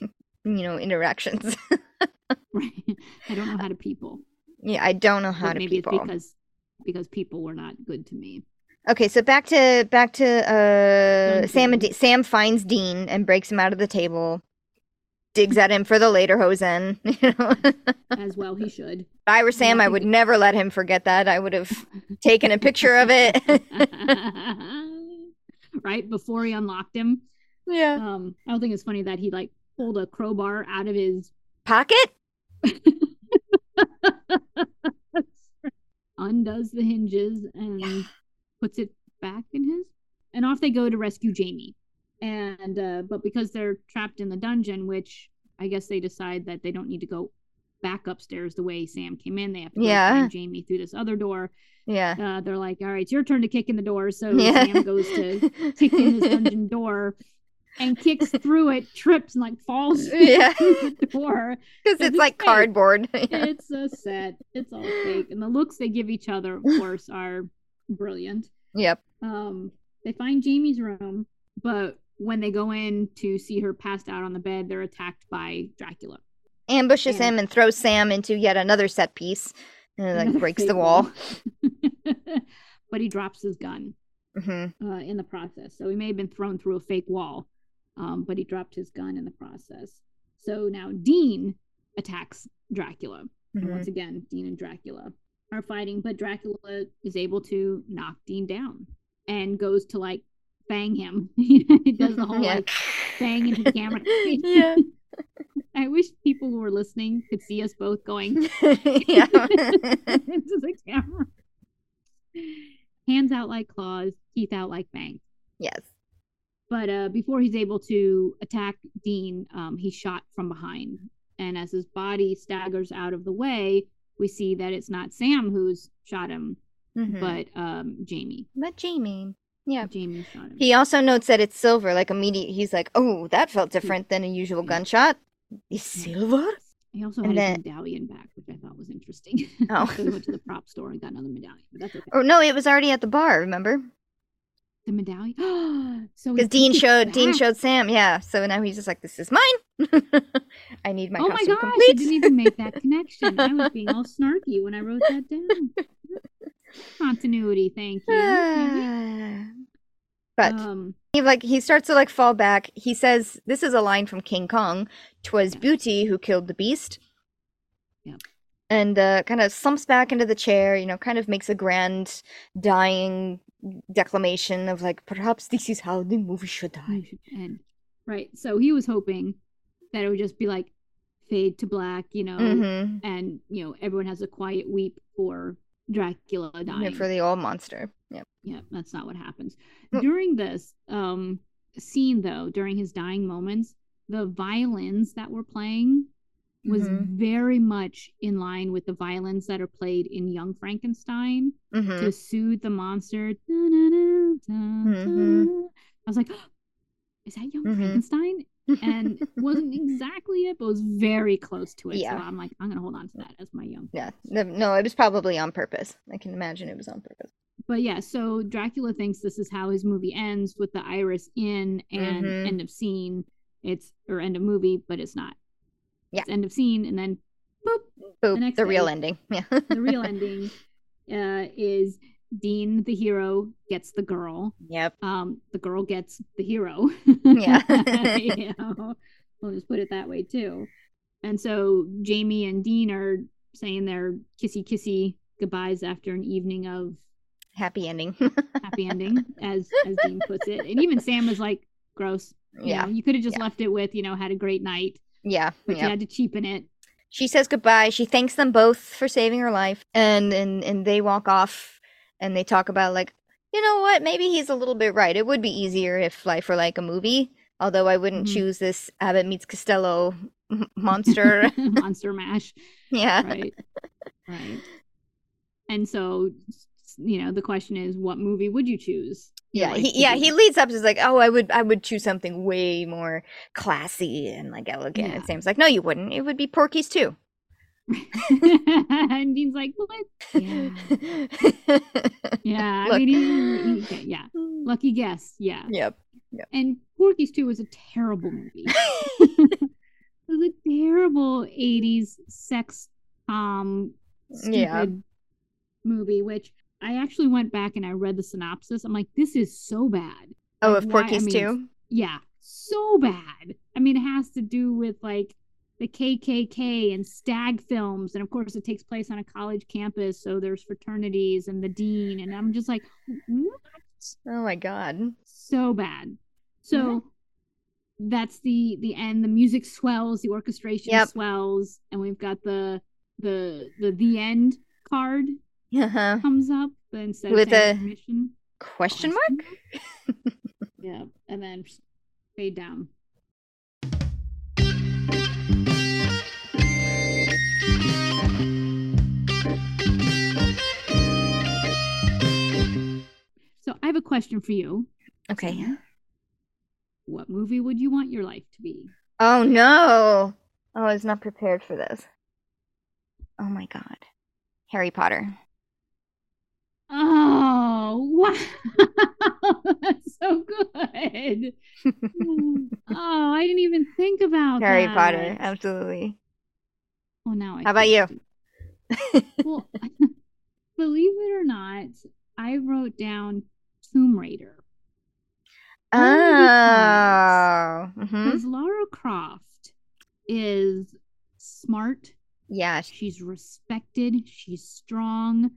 you know, interactions. right i don't know how to people yeah, I don't know how but to maybe people. it's because because people were not good to me Okay, so back to back to uh Sam and Dungeon. Sam finds Dean and breaks him out of the table. Digs at him for the lederhosen. You know, as well he should If I were Sam, I would never let him forget that. I would have taken a picture of it. Right before he unlocked him yeah. um i don't think it's funny that he like pulled a crowbar out of his Pocket? undoes the hinges and puts it back in his and off they go to rescue jamie and uh but because they're trapped in the dungeon which i guess they decide that they don't need to go back upstairs the way sam came in they have to go Yeah. find jamie through this other door Yeah. uh they're like all right it's your turn to kick in the door so yeah. sam goes to kick in his dungeon door and kicks through it trips and like falls Yeah. through the door Because it's it's like fake. cardboard. Yeah. it's a set. It's all fake. And the looks they give each other, of course, are brilliant. Yep. Um, they find Jamie's room, but when they go in to see her passed out on the bed, they're attacked by Dracula. Ambushes Yeah. him and throws Sam into yet another set piece. And it, like breaks the wall. but he drops his gun hmm uh, in the process. So he may have been thrown through a fake wall, um, but he dropped his gun in the process. So now Dean attacks Dracula. And hmm once again, Dean and Dracula are fighting, but Dracula is able to knock Dean down and goes to like bang him. he does the whole Yeah. like bang into the camera. Yeah. I wish people who were listening could see us both going into the camera. Hands out like claws, teeth out like bang. yes. But uh, before he's able to attack Dean, um, he's shot from behind. And as his body staggers out of the way, we see that it's not Sam who's shot him, Mhm. but um, Jamie. But Jamie. Yeah. Jamie shot him. He also notes that it's silver. Like immediate, he's like, "Oh, that felt different than a usual gunshot. Is silver." He also had then- his medallion back, which I thought was interesting. Oh. so he went to the prop store and got another medallion, but that's okay. Or no, it was already at the bar. Remember? The medallion. so Because Dean showed Dean showed Sam. Yeah. So now he's just like, "This is mine. I need my oh my gosh! I didn't even make that connection. I was being all snarky when I wrote that down. Continuity, thank you. but um, he like he starts to like fall back. He says, "This is a line from King Kong. Twas Yeah. Beauty who killed the beast." Yeah. And uh, kind of slumps back into the chair. You know, kind of makes a grand dying declamation of like, "Perhaps this is how the movie should die." And. Right. So he was hoping that it would just be like fade to black, you know, Mm-hmm. and you know everyone has a quiet weep for Dracula dying. for the old monster. Yep. yeah, that's not what happens. Mm. During this um scene though, during his dying moments, the violins that were playing was Mhm. very much in line with the violins that are played in Young Frankenstein Mm-hmm. to soothe the monster. Da-na-na-da-da. Mhm. I was like, is that Young Mhm. Frankenstein? And wasn't exactly it, but was very close to it. Yeah. So I'm like, I'm gonna hold on to that as my young. yeah. No, no, it was probably on purpose. I can imagine it was on purpose. But yeah, so Dracula thinks this is how his movie ends with the iris in and Mhm. end of scene. it's or end of movie, but it's not. Yeah. It's end of scene, and then boop, Boop, The the, real ending. Yeah. the real ending uh, is Dean, the hero, gets the girl. yep. Um, the girl gets the hero. Yeah. you know, we'll just put it that way too. And so Jamie and Dean are saying their kissy kissy goodbyes after an evening of Happy ending. happy ending, as as Dean puts it. And even Sam is like, "Gross." You yeah. know, you could have just Yeah. left it with, you know, had a great night, Yeah. but you had to cheapen it. She says goodbye. She thanks them both for saving her life, and and and they walk off, and they talk about like, you know what? Maybe he's a little bit right. It would be easier if life were like a movie. Although I wouldn't Mhm. choose this Abbott meets Costello monster. Monster Mash. yeah. right right and so you know the question is what movie would you choose Yeah, he, yeah, he leads up to like, oh, I would, I would choose something way more classy and like elegant. Yeah. And Sam's like, no, you wouldn't. It would be Porky's too. and Dean's like what yeah yeah i mean he, he- yeah lucky guess yeah. Yep. and Porky's 2 was a terrible movie. It was a terrible 80s sex um Yeah. movie which i actually went back and i read the synopsis. I'm like this is so bad. Oh, of why- I Porky's mean, yeah, so bad. I mean, it has to do with like the KKK and stag films, and of course, it takes place on a college campus, so there's fraternities and the dean, and I'm just like, what? Oh my god. So bad. So that's the the end. The music swells, the orchestration Yep. swells, and we've got the the the the end card Uh-huh. comes up instead With of a permission. Question mark? Yeah, and then fade down. Have a question for you. Okay. What movie would you want your life to be? Oh no. Oh, I was not prepared for this. Oh my god. Harry Potter. Oh, wow. That's so good. oh, I didn't even think about Harry that. Potter. Absolutely. Oh, now I How about you? Well, believe it or not, I wrote down Tomb Raider. Oh. Because Lara Croft is smart, Yeah. she's respected, she's strong,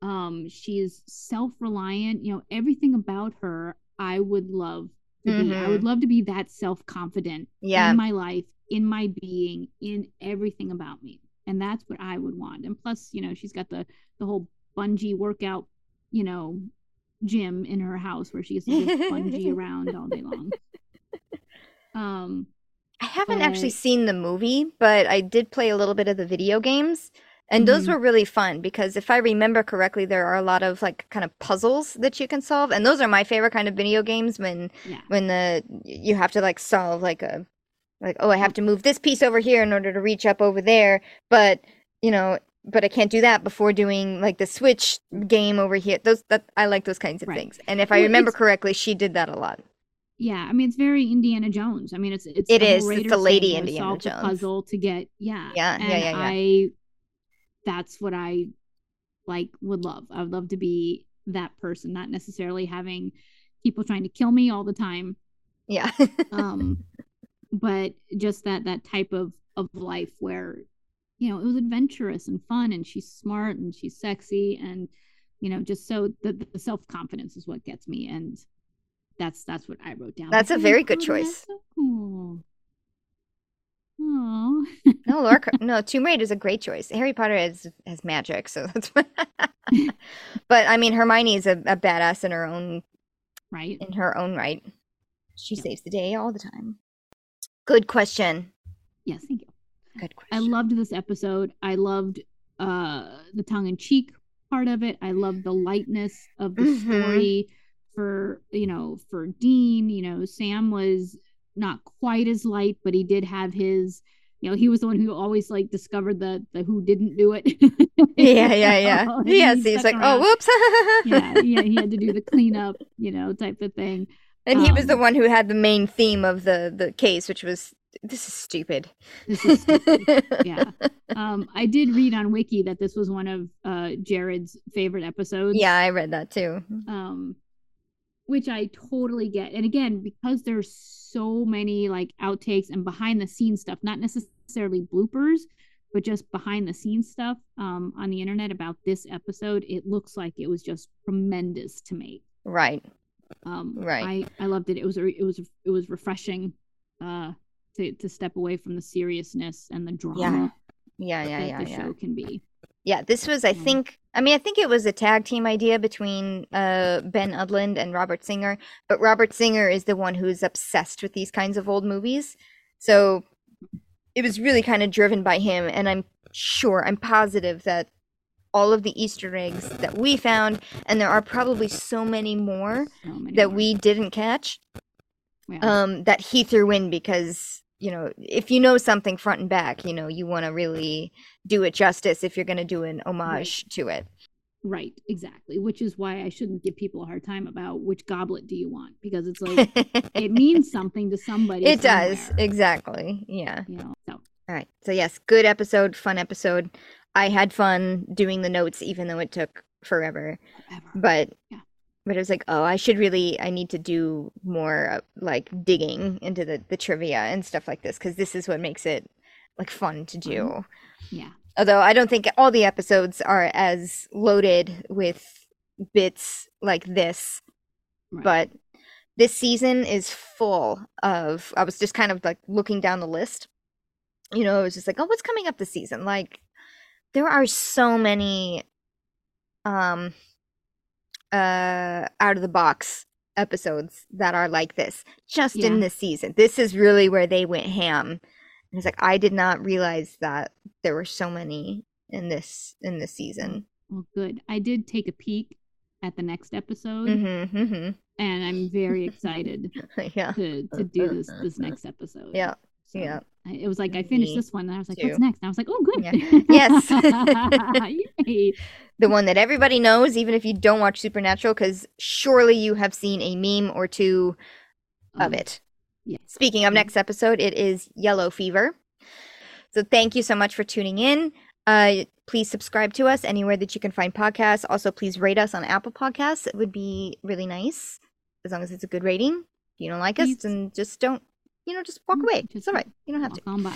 um, she's self-reliant, you know, everything about her I would love to be. I would love to be that self-confident Yeah. in my life, in my being, in everything about me. And that's what I would want. And plus, you know, she's got the the whole bungee workout, you know, gym in her house where she gets to bungee around all day long. Um, I haven't actually seen the movie, but I did play a little bit of the video games. And those Mhm. were really fun because if I remember correctly, there are a lot of like kind of puzzles that you can solve. And those are my favorite kind of video games when yeah. when the you have to like solve like a like oh I have to move this piece over here in order to reach up over there, but you know, but I can't do that before doing like the switch game over here. Those that I like those kinds of Right. things. And if I remember correctly, she did that a lot. Yeah, I mean it's very Indiana Jones. I mean it's it's It is. It's the Lady thing, you know, Indiana Jones. puzzle to get yeah. Yeah, yeah, yeah, yeah. I that's what I like would love. I would love to be that person, not necessarily having people trying to kill me all the time. Yeah. Um but just that that type of of life where you know it was adventurous and fun and she's smart and she's sexy and you know just so the, the self-confidence is what gets me and that's that's what i wrote down That's a very good choice. so cool oh No, Laura, no, Tomb Raider is a great choice. Harry Potter has has magic, so that's. But I mean, Hermione is a, a badass in her own right in her own right. She Yeah. saves the day all the time. Good question. yes thank you Good i loved this episode i loved uh the tongue-in-cheek part of it i loved the lightness of the Mhm. story for you know for dean you know sam was not quite as light but he did have his you know he was the one who always like discovered the the who didn't do it yeah, yeah, yeah. Yes, he he's like, around. oh, whoops. yeah yeah he had to do the cleanup you know type of thing And he was the Um, one who had the main theme of the the case, which was this is stupid. This is stupid. yeah. Um, I did read on Wiki that this was one of uh Jared's favorite episodes. Yeah, I read that too. Um, which I totally get. And again, because there's so many like outtakes and behind the scenes stuff, not necessarily bloopers, but just behind the scenes stuff um on the internet about this episode, it looks like it was just tremendous to make. Right. Um, Right. I I loved it. It was it was it was refreshing. Uh. To, to step away from the seriousness and the drama Yeah, yeah, that yeah, the yeah. show can be. Yeah, this was I Mm. think I mean I think it was a tag team idea between uh Ben Edlund and Robert Singer, but Robert Singer is the one who's obsessed with these kinds of old movies. So it was really kind of driven by him and I'm sure, I'm positive that all of the Easter eggs that we found and there are probably so many more So many that more. we didn't catch Yeah. um that he threw in because you know if you know something front and back you know you want to really do it justice if you're going to do an homage to it Right, exactly. Which is why I shouldn't give people a hard time about which goblet do you want because it's like it means something to somebody. it does exactly yeah You know, so all right so yes good episode fun episode i had fun doing the notes even though it took forever forever. but Yeah. But it was like oh i should really i need to do more uh, like digging into the the trivia and stuff like this because this is what makes it like fun to do. Yeah, although i don't think all the episodes are as loaded with bits like this right. but this season is full of i was just kind of like looking down the list. You know it was just like oh what's coming up this season? Like there are so many um uh out of the box episodes that are like this just in Yeah. this season this is really where they went ham and it's like i did not realize that there were so many in this in this season well, good. I did take a peek at the next episode, mm-hmm, mm-hmm. and I'm very excited yeah to to do this this next episode. Yeah, So, yeah. It was like I finished Me this one, and I was like, too. "What's next?" And I was like, "Oh, good." Yeah. Yes. The one that everybody knows, even if you don't watch Supernatural, because surely you have seen a meme or two of Um, it. yeah. Speaking of next episode, it is Yellow Fever. So thank you so much for tuning in. Uh, please subscribe to us anywhere that you can find podcasts. Also, please rate us on Apple Podcasts. It would be really nice, as long as it's a good rating. If you don't like us, Please. then just don't, you know, just walk Mm, away. It's all right. You don't have to. on by.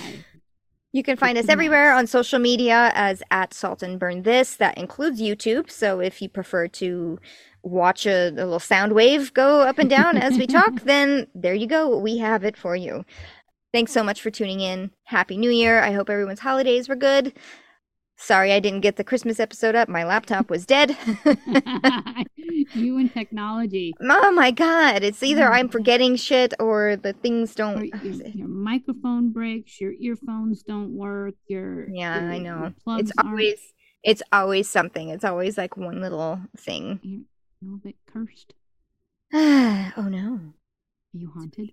You can find us everywhere on social media as at Salt and Burn This. That includes YouTube. So if you prefer to watch a, a little sound wave go up and down as we talk, then there you go. We have it for you. Thanks so much for tuning in. Happy New Year. I hope everyone's holidays were good. Sorry I didn't get the Christmas episode up. My laptop was dead. you and technology. oh my god. It's either Oh I'm forgetting shit or the things don't. your, your microphone breaks, your earphones don't work, your Yeah, your- I know. It's always it's always something. It's always like one little thing. you're a little bit cursed. oh no. Are you haunted?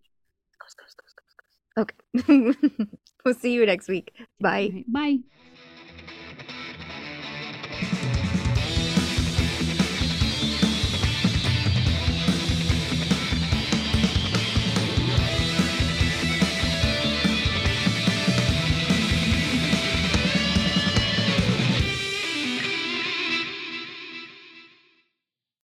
Ghost, ghost, ghost, ghost, ghost. Okay. we'll see you next week. Bye. Right, Bye.